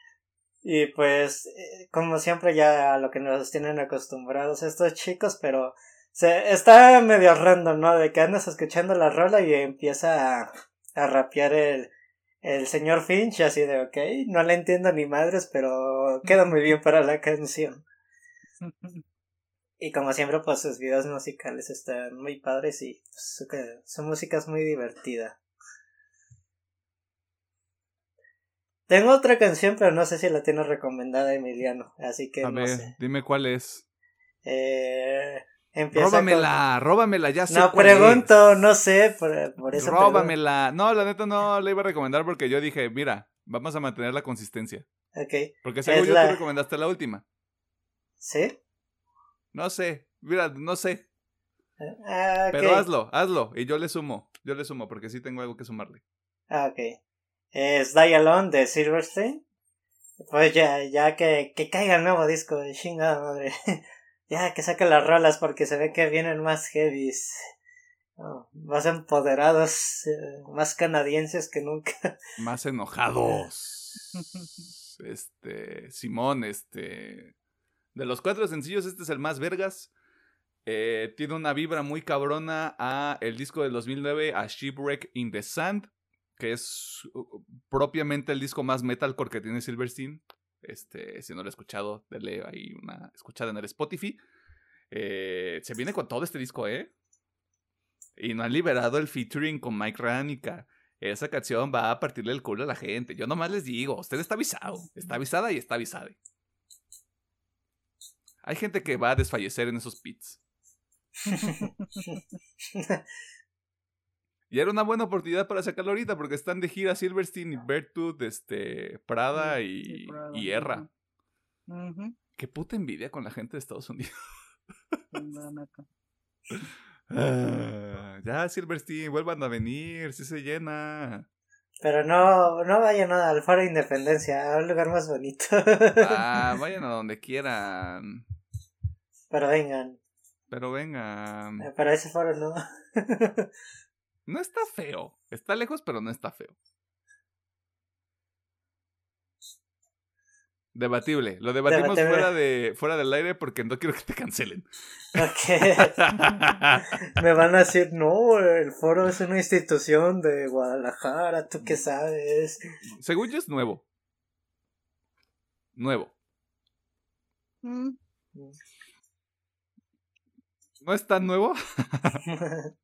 Y pues, eh, como siempre, ya a lo que nos tienen acostumbrados estos chicos, pero se, está medio random, ¿no? De que andas escuchando la rola y empieza a, a rapear el, el señor Finch, así de, ok, no le entiendo ni madres, pero queda muy bien para la canción. [laughs] Y como siempre, pues sus videos musicales están muy padres y pues, su, música es muy divertida. Tengo otra canción, pero no sé si la tiene recomendada Emiliano, así que A ver, dime cuál es. Eh, Empieza con- Róbamela, róbamela, ya sé No cuál pregunto, es. no sé, por, por eso pregunto. Róbamela. No, la neta no la iba a recomendar porque yo dije, mira, vamos a mantener la consistencia. Ok, Porque según yo la- tú recomendaste la última. ¿sí? No sé, mira, no sé. Ah. Pero hazlo, hazlo. Y yo le sumo. Yo le sumo porque sí tengo algo que sumarle. Ah, ok. Es Die Alone de Silverstein. Pues ya, ya que, que caiga el nuevo disco, de chingada madre. [laughs] ya que saque las rolas porque se ve que vienen más heavies. Oh, más empoderados, eh, más canadienses que nunca. Más enojados. [laughs] Este, Simón, este. De los cuatro sencillos, este es el más vergas. Eh, tiene una vibra muy cabrona a el disco del 2009, a Shipwreck in the Sand, que es uh, propiamente el disco más metalcore que tiene Silverstein. Este, si no lo he escuchado, dale ahí una escuchada en el Spotify. Eh, se viene con todo este disco, ¿eh? Y no han liberado el featuring con Mike Ranica. Esa canción va a partirle el culo a la gente. Yo nomás les digo, usted está avisado. Está avisada y está avisada. Hay gente que va a desfallecer en esos pits. [laughs] Y era una buena oportunidad para sacarlo ahorita porque están de gira Silverstein y este, Prada y, Sí, Prada, y Erra. Qué puta envidia con la gente de Estados Unidos. Ah, ya, Silverstein, vuelvan a venir, si se llena. Pero no, no vayan al Faro de Independencia, a un lugar más bonito. Ah, [laughs] vayan a donde quieran. Pero vengan, Pero vengan. eh, para ese foro no. No está feo. Está lejos, pero no está feo. Debatible. Lo debatimos Debatible. fuera de fuera del aire porque no quiero que te cancelen. Ok. [laughs] Me van a decir, no, el foro es una institución de Guadalajara, ¿tú qué sabes? Según yo es nuevo. Nuevo. Mm, No es tan nuevo. [laughs]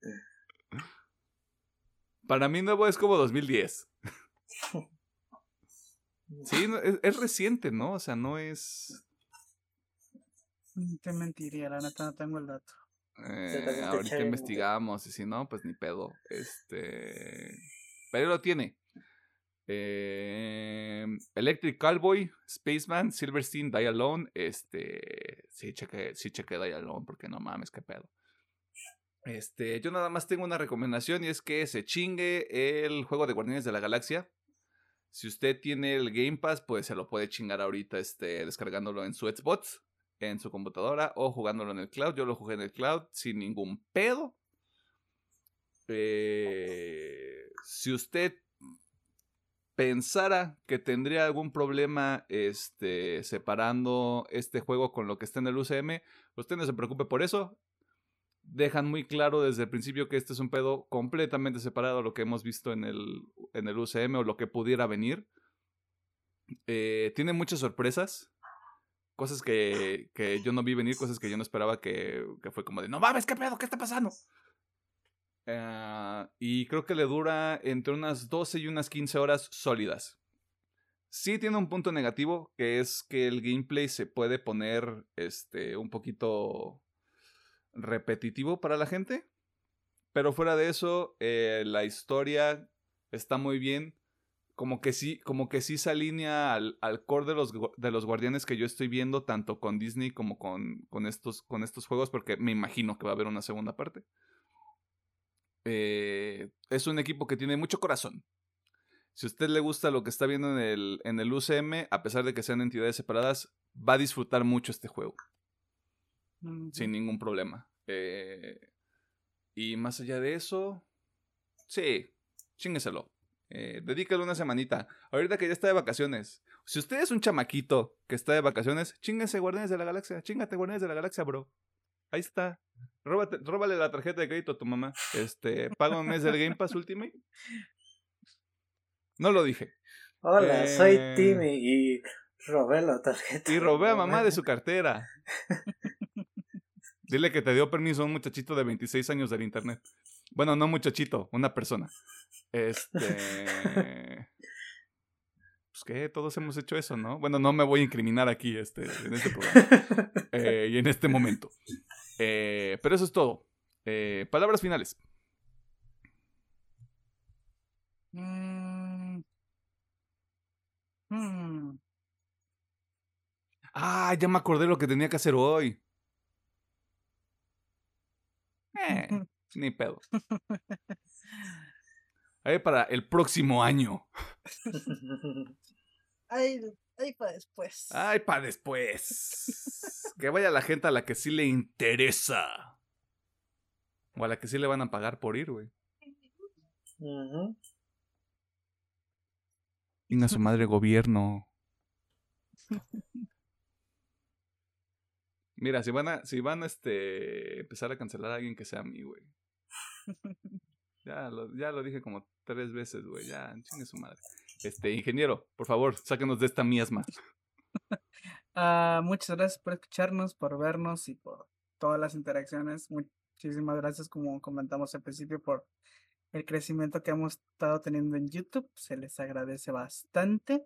Para mí nuevo es como 2010. [laughs] Sí, es, es reciente, ¿no? O sea, no es... mm, Te mentiría, la neta no tengo el dato. Eh, ahorita investigamos y si no, pues ni pedo. Este. Pero lo tiene. Eh, Electric Cowboy, Spaceman, Silverstein, Die Alone. Este. Sí, cheque, sí, cheque Die Alone, porque no mames, qué pedo. Este, yo nada más tengo una recomendación y es que se chingue el juego de Guardianes de la Galaxia. Si usted tiene el Game Pass, pues se lo puede chingar ahorita este, descargándolo en su Xbox, en su computadora o jugándolo en el cloud. Yo lo jugué en el cloud sin ningún pedo. Eh, si usted pensara que tendría algún problema este, separando este juego con lo que está en el UCM, usted no se preocupe por eso. Dejan muy claro desde el principio que este es un pedo completamente separado a lo que hemos visto en el, en el UCM o lo que pudiera venir. Eh, tiene muchas sorpresas. Cosas que, que yo no vi venir, cosas que yo no esperaba que, que fue como de, no mames, ¿qué pedo? ¿Qué está pasando? Eh, y creo que le dura entre unas 12 y unas 15 horas sólidas. Sí tiene un punto negativo, que es que el gameplay se puede poner este, un poquito repetitivo para la gente. Pero fuera de eso, eh, la historia está muy bien. Como que sí, como que sí se alinea al, al core de los, de los guardianes que yo estoy viendo, tanto con Disney como con, con, estos, con estos juegos, porque me imagino que va a haber una segunda parte. Eh, es un equipo que tiene mucho corazón. Si a usted le gusta lo que está viendo en el, en el UCM, a pesar de que sean entidades separadas, va a disfrutar mucho este juego sin ningún problema. Eh, y más allá de eso, sí, chingueselo. Eh, dedícale una semanita. Ahorita que ya está de vacaciones. Si usted es un chamaquito que está de vacaciones, chingase Guardianes de la Galaxia. Chingate Guardianes de la Galaxia, bro. Ahí está. Róbate- róbale la tarjeta de crédito a tu mamá. Este, paga un mes del Game Pass Ultimate. No lo dije. Hola, Eh. soy Timmy y robé la tarjeta. Y robé a mamá de su cartera. Dile que te dio permiso a un muchachito de 26 años del internet. Bueno, no muchachito, una persona. Este. Pues que todos hemos hecho eso, ¿no? Bueno, no me voy a incriminar aquí este, en este programa. [laughs] eh, y en este momento. Eh, pero eso es todo. Eh, palabras finales. Mm. Hmm. Ah, ya me acordé lo que tenía que hacer hoy. Eh, [laughs] ni pedo. Ahí para el próximo año. [laughs] Ay, ay, para después. Ay, para después. Que vaya la gente a la que sí le interesa. O a la que sí le van a pagar por ir, güey. Ujú. Inga su madre gobierno. Mira, si van a, si van a este empezar a cancelar a alguien que sea a mí, güey. [laughs] Ya lo, ya lo dije como tres veces, güey. Ya, chingue su madre. Este, ingeniero, por favor, sáquenos de esta miasma. [laughs] Ah, muchas gracias por escucharnos, por vernos y por todas las interacciones. Muchísimas gracias, como comentamos al principio, por el crecimiento que hemos estado teniendo en YouTube. Se les agradece bastante.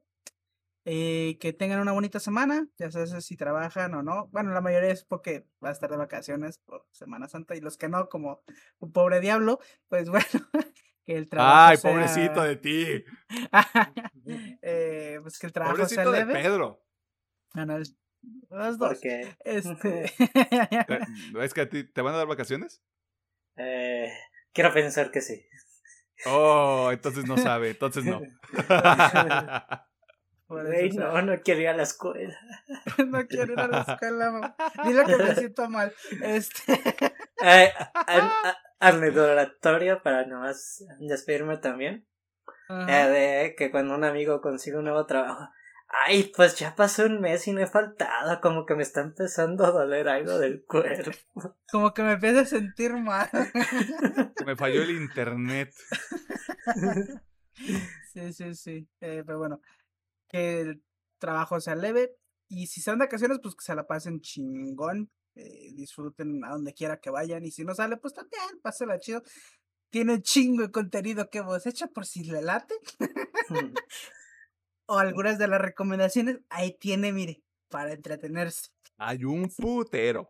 Eh, que tengan una bonita semana, ya sabes si trabajan o no. Bueno, la mayoría es porque va a estar de vacaciones por Semana Santa y los que no, como un pobre diablo, pues [laughs] bueno, que el trabajo Ay, sea- pobrecito de ti. [laughs] Eh, pues que el trabajo sea Pobrecito de leve. Pedro. Ah, no, es- los dos. Porque Este. [laughs] Eh, ¿Es que a ti te van a dar vacaciones? eh, quiero pensar que sí. Oh, entonces no sabe, entonces no. [laughs] Sea, no, no quiero ir a la escuela. no quiero ir a la escuela. mamá. Dile que me siento mal. Este. Eh, an- a- anecdotario para nomás despedirme también. Eh, de que cuando un amigo consigue un nuevo trabajo. Ay, pues ya pasó un mes y no he faltado. Como que me está empezando a doler algo del cuerpo. Como que me empiezo a sentir mal. Me falló el internet. Sí, sí, sí. Eh, pero bueno, que el trabajo sea leve. Y si están de vacaciones, pues que se la pasen chingón. Eh, disfruten a donde quiera que vayan. Y si no sale, pues también, pásela chido. Tiene un chingo de contenido que hemos hecho por si le late. [laughs] o algunas de las recomendaciones. Ahí tiene, mire, para entretenerse. Hay un putero.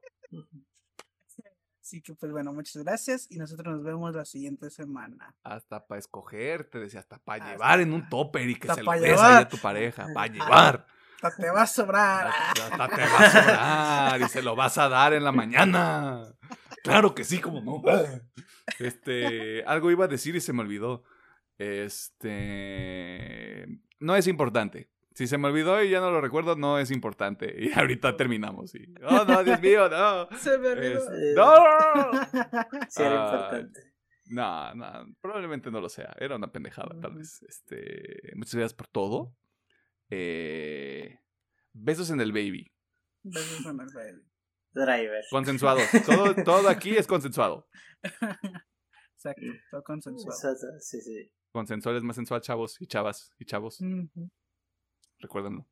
Así que, pues bueno, muchas gracias. Y nosotros nos vemos la siguiente semana. Hasta para escoger, te decía, hasta para llevar en un topper y que se lo des a tu pareja. Para [laughs] llevar. Hasta te va a sobrar. Hasta te va a sobrar y se lo vas a dar en la mañana. Claro que sí, como no. Este, algo iba a decir y se me olvidó. Este, no es importante. Si se me olvidó y ya no lo recuerdo, no es importante. Y ahorita terminamos. Y, oh, no, Dios mío, no. Se me olvidó. Es- no. [laughs] Sí, era Ah, importante. No, no, probablemente no lo sea. Era una pendejada, tal vez. Este, muchas gracias por todo. Eh, besos en el baby. Besos en el baby. Driver. Consensuado. Todo, [laughs] todo aquí es consensuado. Exacto, todo consensuado. Sí, sí. Consensual es más sensual, chavos y chavas y chavos. Ujú. Recuérdenlo.